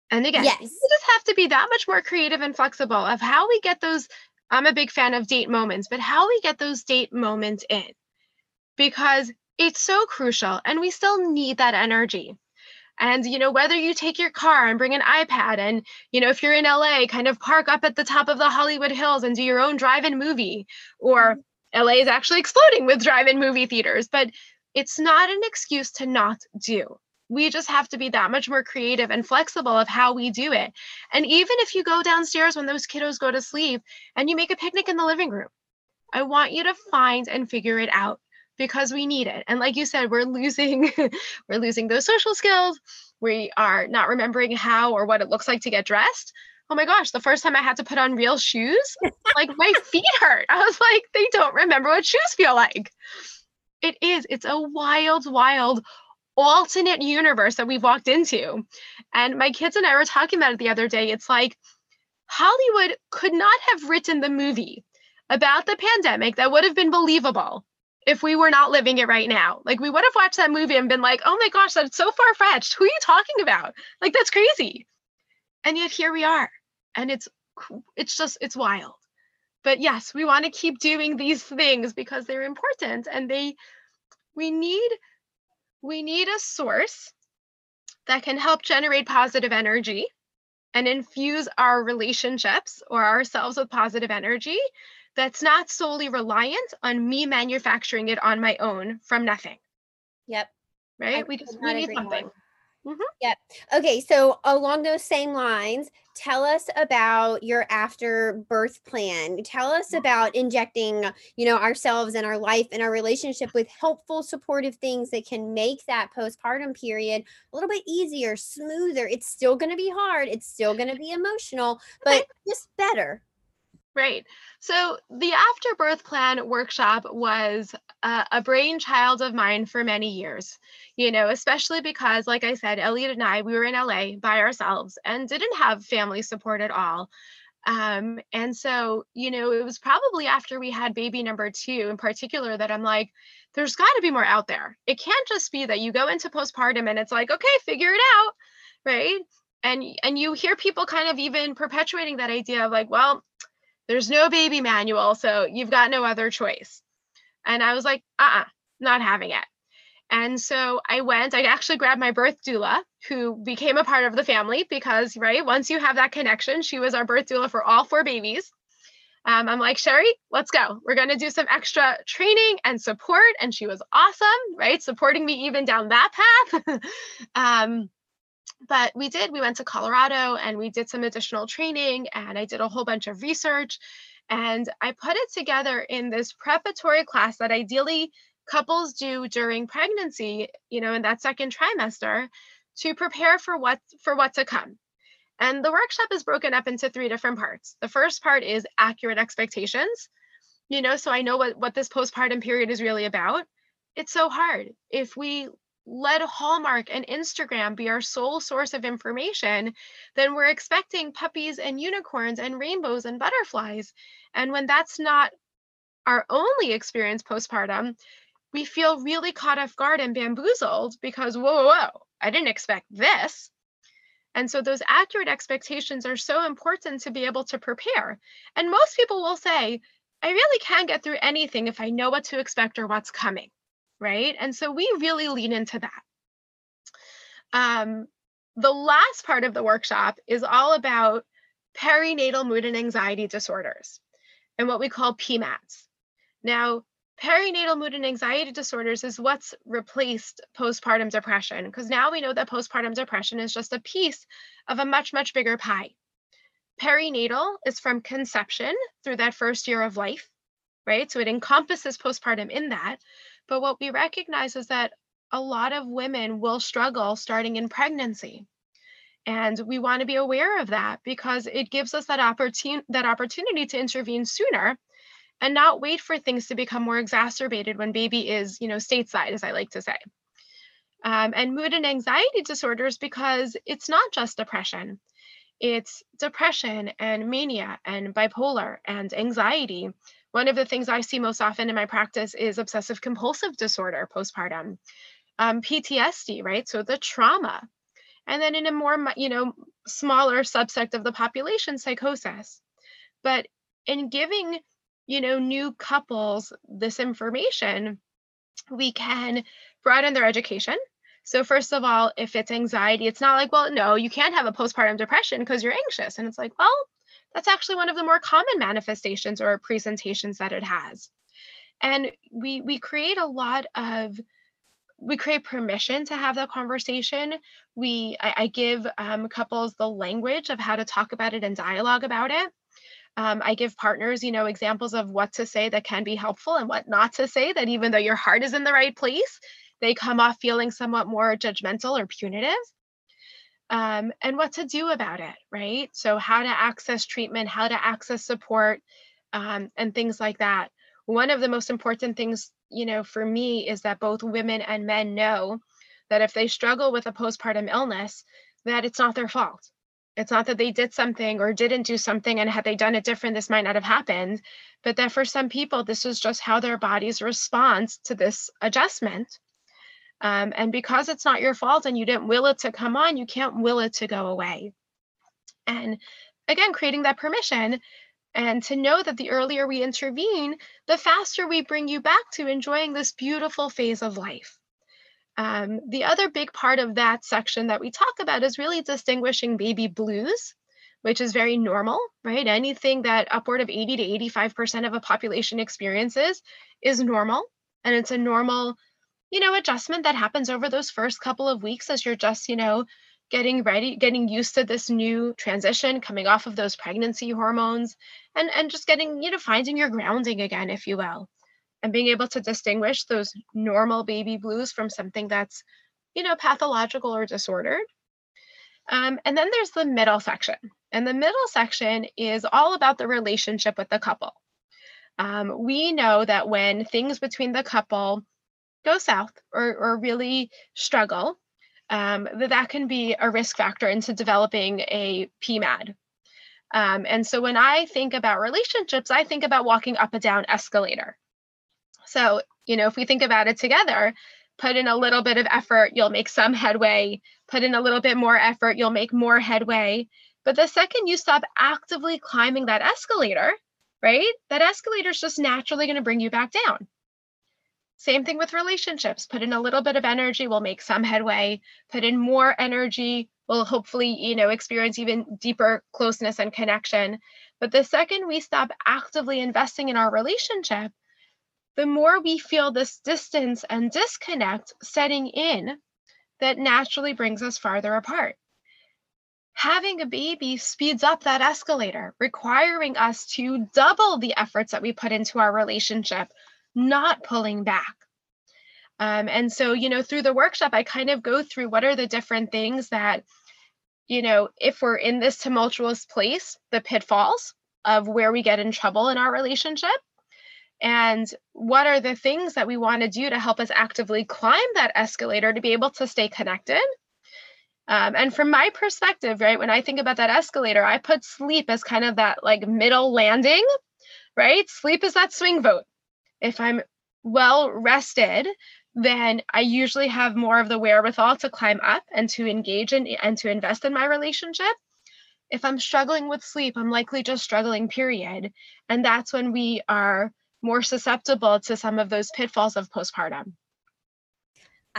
And again, yes. we just have to be that much more creative and flexible of how we get those. I'm a big fan of date moments, but how we get those date moments in because it's so crucial and we still need that energy. And, you know, whether you take your car and bring an iPad and, you know, if you're in LA, kind of park up at the top of the Hollywood Hills and do your own drive in movie, or mm-hmm. LA is actually exploding with drive in movie theaters, but it's not an excuse to not do. We just have to be that much more creative and flexible of how we do it. And even if you go downstairs when those kiddos go to sleep and you make a picnic in the living room, I want you to find and figure it out because we need it. And like you said, we're losing we're losing those social skills. We are not remembering how or what it looks like to get dressed oh my gosh, the first time I had to put on real shoes, like my feet hurt. I was like, they don't remember what shoes feel like. It is, it's a wild, wild alternate universe that we've walked into. And my kids and I were talking about it the other day. It's like Hollywood could not have written the movie about the pandemic that would have been believable if we were not living it right now. Like we would have watched that movie and been like, oh my gosh, that's so far fetched. Who are you talking about? Like that's crazy. And yet here we are. And it's it's just it's wild. But yes we want to keep doing these things because they're important and they we need we need a source that can help generate positive energy and infuse our relationships or ourselves with positive energy that's not solely reliant on me manufacturing it on my own from nothing. Yep. Right? I we just we need something more. Mm-hmm. Yep. Okay. So, along those same lines, tell us about your after birth plan. Tell us about injecting, you know, ourselves and our life and our relationship with helpful, supportive things that can make that postpartum period a little bit easier, smoother. It's still going to be hard, it's still going to be emotional, but just better. Right. So the afterbirth plan workshop was a, brainchild of mine for many years, you know, especially because, like I said, Elliot and I, we were in LA by ourselves and didn't have family support at all. Um, and so, you know, it was probably after we had baby number two in particular that I'm like, there's got to be more out there. It can't just be that you go into postpartum and it's like, okay, figure it out. Right. And, and you hear people kind of even perpetuating that idea of like, well, there's no baby manual, so you've got no other choice. And I was like, uh uh-uh, not having it. And so I went, I actually grabbed my birth doula, who became a part of the family because, right, once you have that connection, she was our birth doula for all four babies. Um, I'm like, Sherry, let's go. We're going to do some extra training and support. And she was awesome, right? Supporting me even down that path. um, but we did we went to colorado and we did some additional training and i did a whole bunch of research and i put it together in this preparatory class that ideally couples do during pregnancy you know in that second trimester to prepare for what for what to come. And the workshop is broken up into three different parts. The first part is accurate expectations you know so i know what what this postpartum period is really about. It's so hard. If we let Hallmark and Instagram be our sole source of information, then we're expecting puppies and unicorns and rainbows and butterflies. And when that's not our only experience postpartum, we feel really caught off guard and bamboozled because, whoa, whoa, whoa, I didn't expect this. And so those accurate expectations are so important to be able to prepare. And most people will say, I really can get through anything if I know what to expect or what's coming right? And so we really lean into that. Um, the last part of the workshop is all about perinatal mood and anxiety disorders and what we call PMADS. Now, perinatal mood and anxiety disorders is what's replaced postpartum depression because now we know that postpartum depression is just a piece of a much, much bigger pie. Perinatal is from conception through that first year of life, right? So it encompasses postpartum in that. But what we recognize is that a lot of women will struggle starting in pregnancy. And we want to be aware of that because it gives us that opportunity that opportunity to intervene sooner and not wait for things to become more exacerbated when baby is, you know, stateside, as I like to say. Um, and mood and anxiety disorders because it's not just depression. It's depression and mania and bipolar and anxiety one of the things I see most often in my practice is obsessive compulsive disorder postpartum, um, PTSD, right? So the trauma. And then in a more, you know, smaller subsect of the population, psychosis. But in giving, you know, new couples this information, we can broaden their education. So, first of all, if it's anxiety, it's not like, well, no, you can't have a postpartum depression because you're anxious. And it's like, well, that's actually one of the more common manifestations or presentations that it has. And we we create a lot of we create permission to have that conversation. We I, I give um, couples the language of how to talk about it and dialogue about it. Um, I give partners, you know, examples of what to say that can be helpful and what not to say. That even though your heart is in the right place, they come off feeling somewhat more judgmental or punitive um, and what to do about it, right? So, how to access treatment, how to access support, um, and things like that. One of the most important things, you know, for me is that both women and men know that if they struggle with a postpartum illness, that it's not their fault. It's not that they did something or didn't do something, and had they done it different, this might not have happened. But that for some people, this is just how their bodies respond to this adjustment um, and because it's not your fault and you didn't will it to come on, you can't will it to go away. And again, creating that permission and to know that the earlier we intervene, the faster we bring you back to enjoying this beautiful phase of life. Um, the other big part of that section that we talk about is really distinguishing baby blues, which is very normal, right? Anything that upward of 80 to 85% of a population experiences is normal. And it's a normal you know, adjustment that happens over those first couple of weeks as you're just, you know, getting ready, getting used to this new transition, coming off of those pregnancy hormones, and and just getting, you know, finding your grounding again, if you will, and being able to distinguish those normal baby blues from something that's, you know, pathological or disordered. Um, and then there's the middle section. And the middle section is all about the relationship with the couple. Um, we know that when things between the couple go south or, or really struggle, um, that that can be a risk factor into developing a PMAD. Um, and so when I think about relationships, I think about walking up a down escalator. So, you know, if we think about it together, put in a little bit of effort, you'll make some headway. Put in a little bit more effort, you'll make more headway. But the second you stop actively climbing that escalator, right, that escalator is just naturally going to bring you back down. Same thing with relationships. Put in a little bit of energy, we'll make some headway. Put in more energy, we'll hopefully, you know, experience even deeper closeness and connection. But the second we stop actively investing in our relationship, the more we feel this distance and disconnect setting in that naturally brings us farther apart. Having a baby speeds up that escalator, requiring us to double the efforts that we put into our relationship not pulling back. Um, and so, you know, through the workshop, I kind of go through what are the different things that, you know, if we're in this tumultuous place, the pitfalls of where we get in trouble in our relationship, and what are the things that we want to do to help us actively climb that escalator to be able to stay connected. Um, and from my perspective, right, when I think about that escalator, I put sleep as kind of that like middle landing, right? Sleep is that swing vote if I'm well rested, then I usually have more of the wherewithal to climb up and to engage in and to invest in my relationship. If I'm struggling with sleep, I'm likely just struggling, period. And that's when we are more susceptible to some of those pitfalls of postpartum.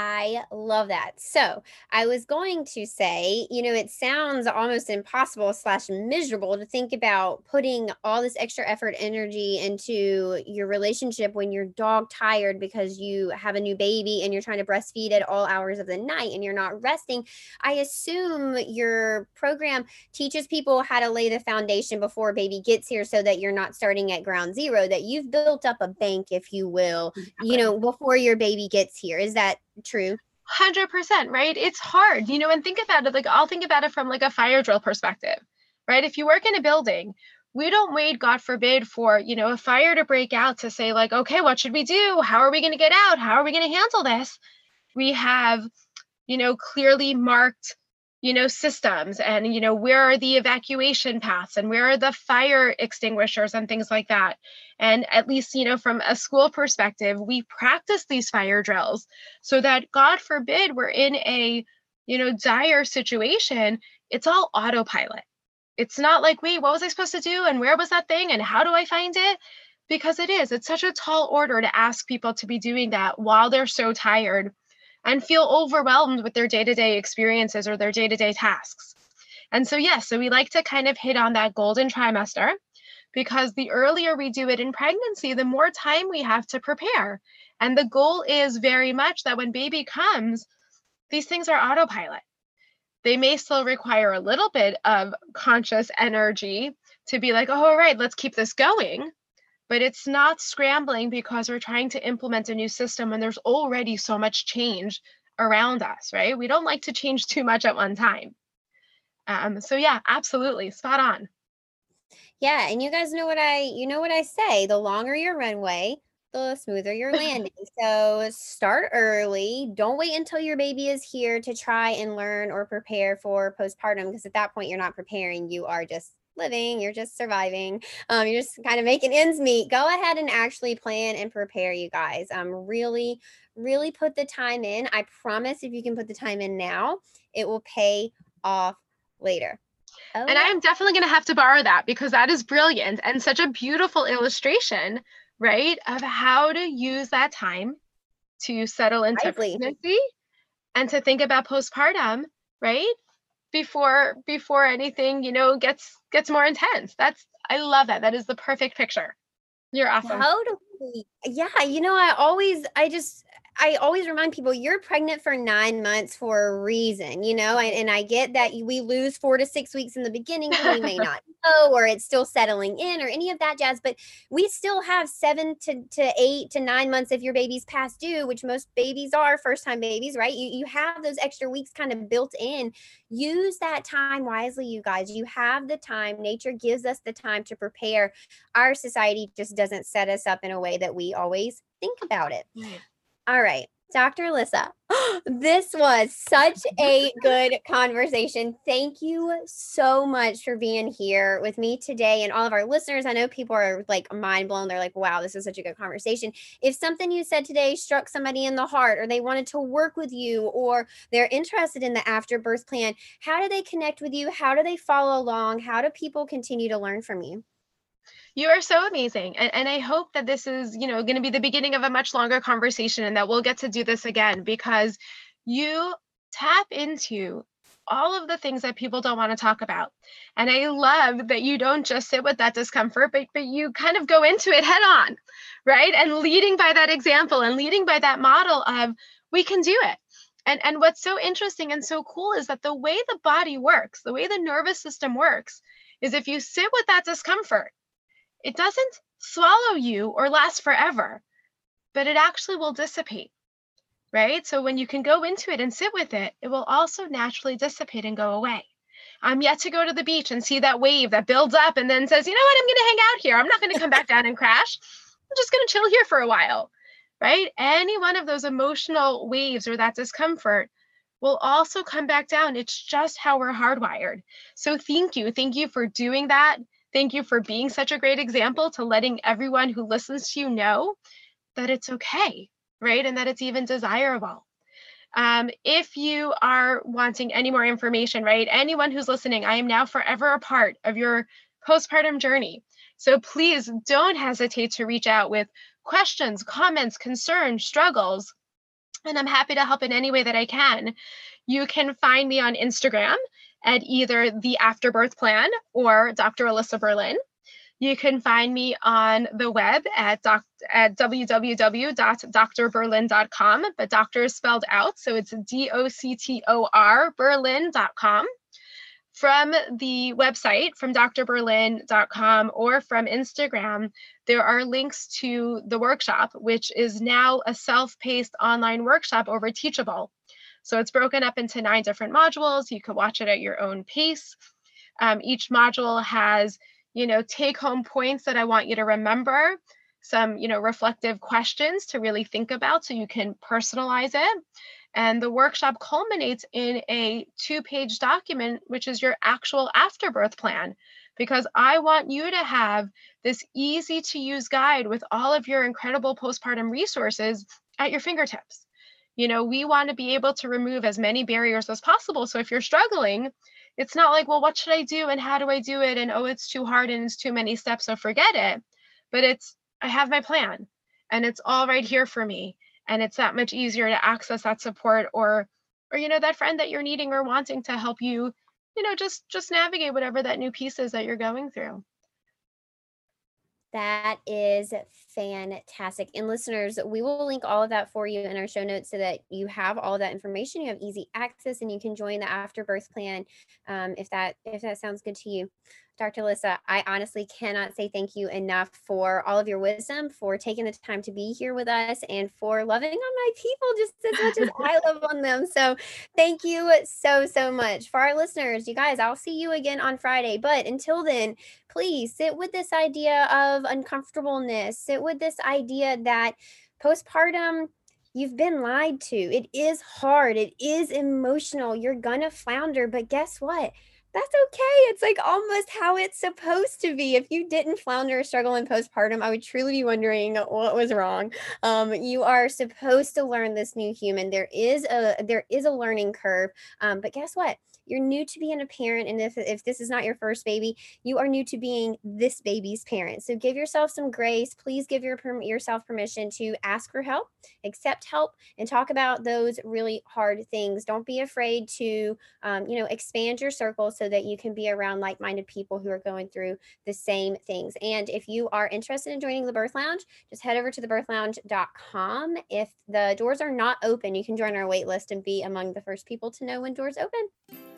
I love that. So I was going to say, you know, it sounds almost impossible slash miserable to think about putting all this extra effort, energy into your relationship when you're dog tired because you have a new baby and you're trying to breastfeed at all hours of the night and you're not resting. I assume your program teaches people how to lay the foundation before baby gets here so that you're not starting at ground zero, that you've built up a bank, if you will, mm, you know, before your baby gets here. Is that true. 100%, right? It's hard, you know, and think about it like I'll think about it from like a fire drill perspective, right? If you work in a building, we don't wait, God forbid, for, you know, a fire to break out to say, like, okay, what should we do? How are we going to get out? How are we going to handle this? We have, you know, clearly marked you know systems and you know where are the evacuation paths and where are the fire extinguishers and things like that. And at least you know from a school perspective we practice these fire drills so that god forbid we're in a you know dire situation it's all autopilot. It's not like wait what was i supposed to do? And where was that thing? And how do i find it? Because it is it's such a tall order to ask people to be doing that while they're so tired and feel overwhelmed with their day to day experiences or their day to day tasks. And so, yes, yeah, so we like to kind of hit on that golden trimester because the earlier we do it in pregnancy, the more time we have to prepare. And the goal is very much that when baby comes, these things are autopilot. They may still require a little bit of conscious energy to be like, oh, all right, let's keep this going but it's not scrambling because we're trying to implement a new system and there's already so much change around us, right? We don't like to change too much at one time. Um, so yeah, absolutely, spot on. Yeah, and you guys know what I you know what I say, the longer your runway, the smoother your landing. so start early. Don't wait until your baby is here to try and learn or prepare for postpartum because at that point you're not preparing, you are just living, you're just surviving. Um, you're just kind of making ends meet. Go ahead and actually plan and prepare, you guys. Um, really, really put the time in. I promise if you can put the time in now, it will pay off later. Oh. And I am definitely going to have to borrow that because that is brilliant and such a beautiful illustration, right, of how to use that time to settle into pregnancy and to think about postpartum, right? Before before anything you know gets gets more intense. That's i love that. That is the perfect picture. You're awesome. Totally yeah you know i always i just I always remind people you're pregnant for nine months for a reason, you know, and, and I get that we lose four to six weeks in the beginning and we may not know or it's still settling in or any of that jazz, but we still have seven to, to eight to nine months if your baby's past due, which most babies are first time babies, right? You, you have those extra weeks kind of built in. Use that time wisely, you guys. You have the time. Nature gives us the time to prepare. Our society just doesn't set us up in a way that we always think about it. All right. Dr. Alyssa, this was such a good conversation. Thank you so much for being here with me today and all of our listeners. I know people are like mind blown. They're like, wow, this is such a good conversation. If something you said today struck somebody in the heart, or they wanted to work with you, or they're interested in the afterbirth plan, how do they connect with you? How do they follow along? How do people continue to learn from you? You are so amazing. And, and I hope that this is, you know, going to be the beginning of a much longer conversation and that we'll get to do this again because you tap into all of the things that people don't want to talk about. And I love that you don't just sit with that discomfort, but, but you kind of go into it head on, right? And leading by that example and leading by that model of we can do it. And, and what's so interesting and so cool is that the way the body works, the way the nervous system works, is if you sit with that discomfort it doesn't swallow you or last forever, but it actually will dissipate, right? So when you can go into it and sit with it, it will also naturally dissipate and go away. I'm yet to go to the beach and see that wave that builds up and then says, you know what, I'm going to hang out here. I'm not going to come back down and crash. I'm just going to chill here for a while, right? Any one of those emotional waves or that discomfort will also come back down. It's just how we're hardwired. So thank you. Thank you for doing that. Thank you for being such a great example to letting everyone who listens to you know that it's okay, right? And that it's even desirable. Um, if you are wanting any more information, right? Anyone who's listening, I am now forever a part of your postpartum journey. So please don't hesitate to reach out with questions, comments, concerns, struggles. And I'm happy to help in any way that I can. You can find me on Instagram at either the Afterbirth Plan or Dr. Alyssa Berlin. You can find me on the web at, doc, at www.doctorberlin.com, but doctor is spelled out, so it's D O C T O R Berlin.com. From the website, from doctorberlin.com or from Instagram, there are links to the workshop, which is now a self paced online workshop over Teachable. So it's broken up into nine different modules. You could watch it at your own pace. Um, each module has, you know, take home points that I want you to remember, some, you know, reflective questions to really think about so you can personalize it. And the workshop culminates in a two page document, which is your actual afterbirth plan, because I want you to have this easy to use guide with all of your incredible postpartum resources at your fingertips you know we want to be able to remove as many barriers as possible. So if you're struggling it's not like well what should i do? And how do i do it? And oh it's too hard and it's too many steps so forget it. But it's i have my plan and it's all right here for me and it's that much easier to access that support or or you know that friend that you're needing or wanting to help you you know just just navigate whatever that new piece is that you're going through that is fantastic. And listeners, we will link all of that for you in our show notes so that you have all that information. You have easy access and you can join the afterbirth plan um, if that if that sounds good to you. Dr. Alyssa, I honestly cannot say thank you enough for all of your wisdom, for taking the time to be here with us, and for loving on my people just as much as I love on them. So, thank you so, so much. For our listeners, you guys, I'll see you again on Friday. But until then, please sit with this idea of uncomfortableness, sit with this idea that postpartum you've been lied to. It is hard, it is emotional. You're gonna flounder, but guess what? That's okay. It's like almost how it's supposed to be. If you didn't flounder or struggle in postpartum, I would truly be wondering what was wrong. Um, you are supposed to learn this new human. There is a there is a learning curve, um, but guess what? You're new to being a parent, and if, if this is not your first baby, you are new to being this baby's parent. So give yourself some grace. Please give your, yourself permission to ask for help, accept help, and talk about those really hard things. Don't be afraid to, um, you know, expand your circle so that you can be around like minded people who are going through the same things. And if you are interested in joining the Birth Lounge, just head over to thebirthlounge.com. If the doors are not open, you can join our wait list and be among the first people to know when doors open.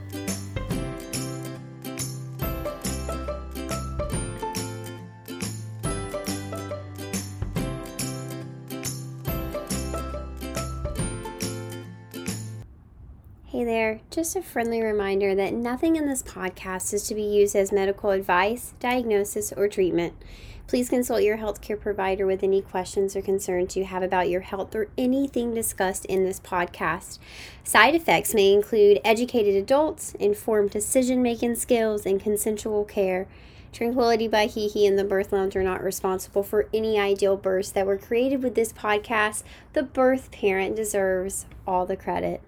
Hey there, just a friendly reminder that nothing in this podcast is to be used as medical advice, diagnosis, or treatment. Please consult your healthcare provider with any questions or concerns you have about your health or anything discussed in this podcast. Side effects may include educated adults, informed decision making skills, and consensual care. Tranquility by HeHe and the Birth Lounge are not responsible for any ideal births that were created with this podcast. The birth parent deserves all the credit.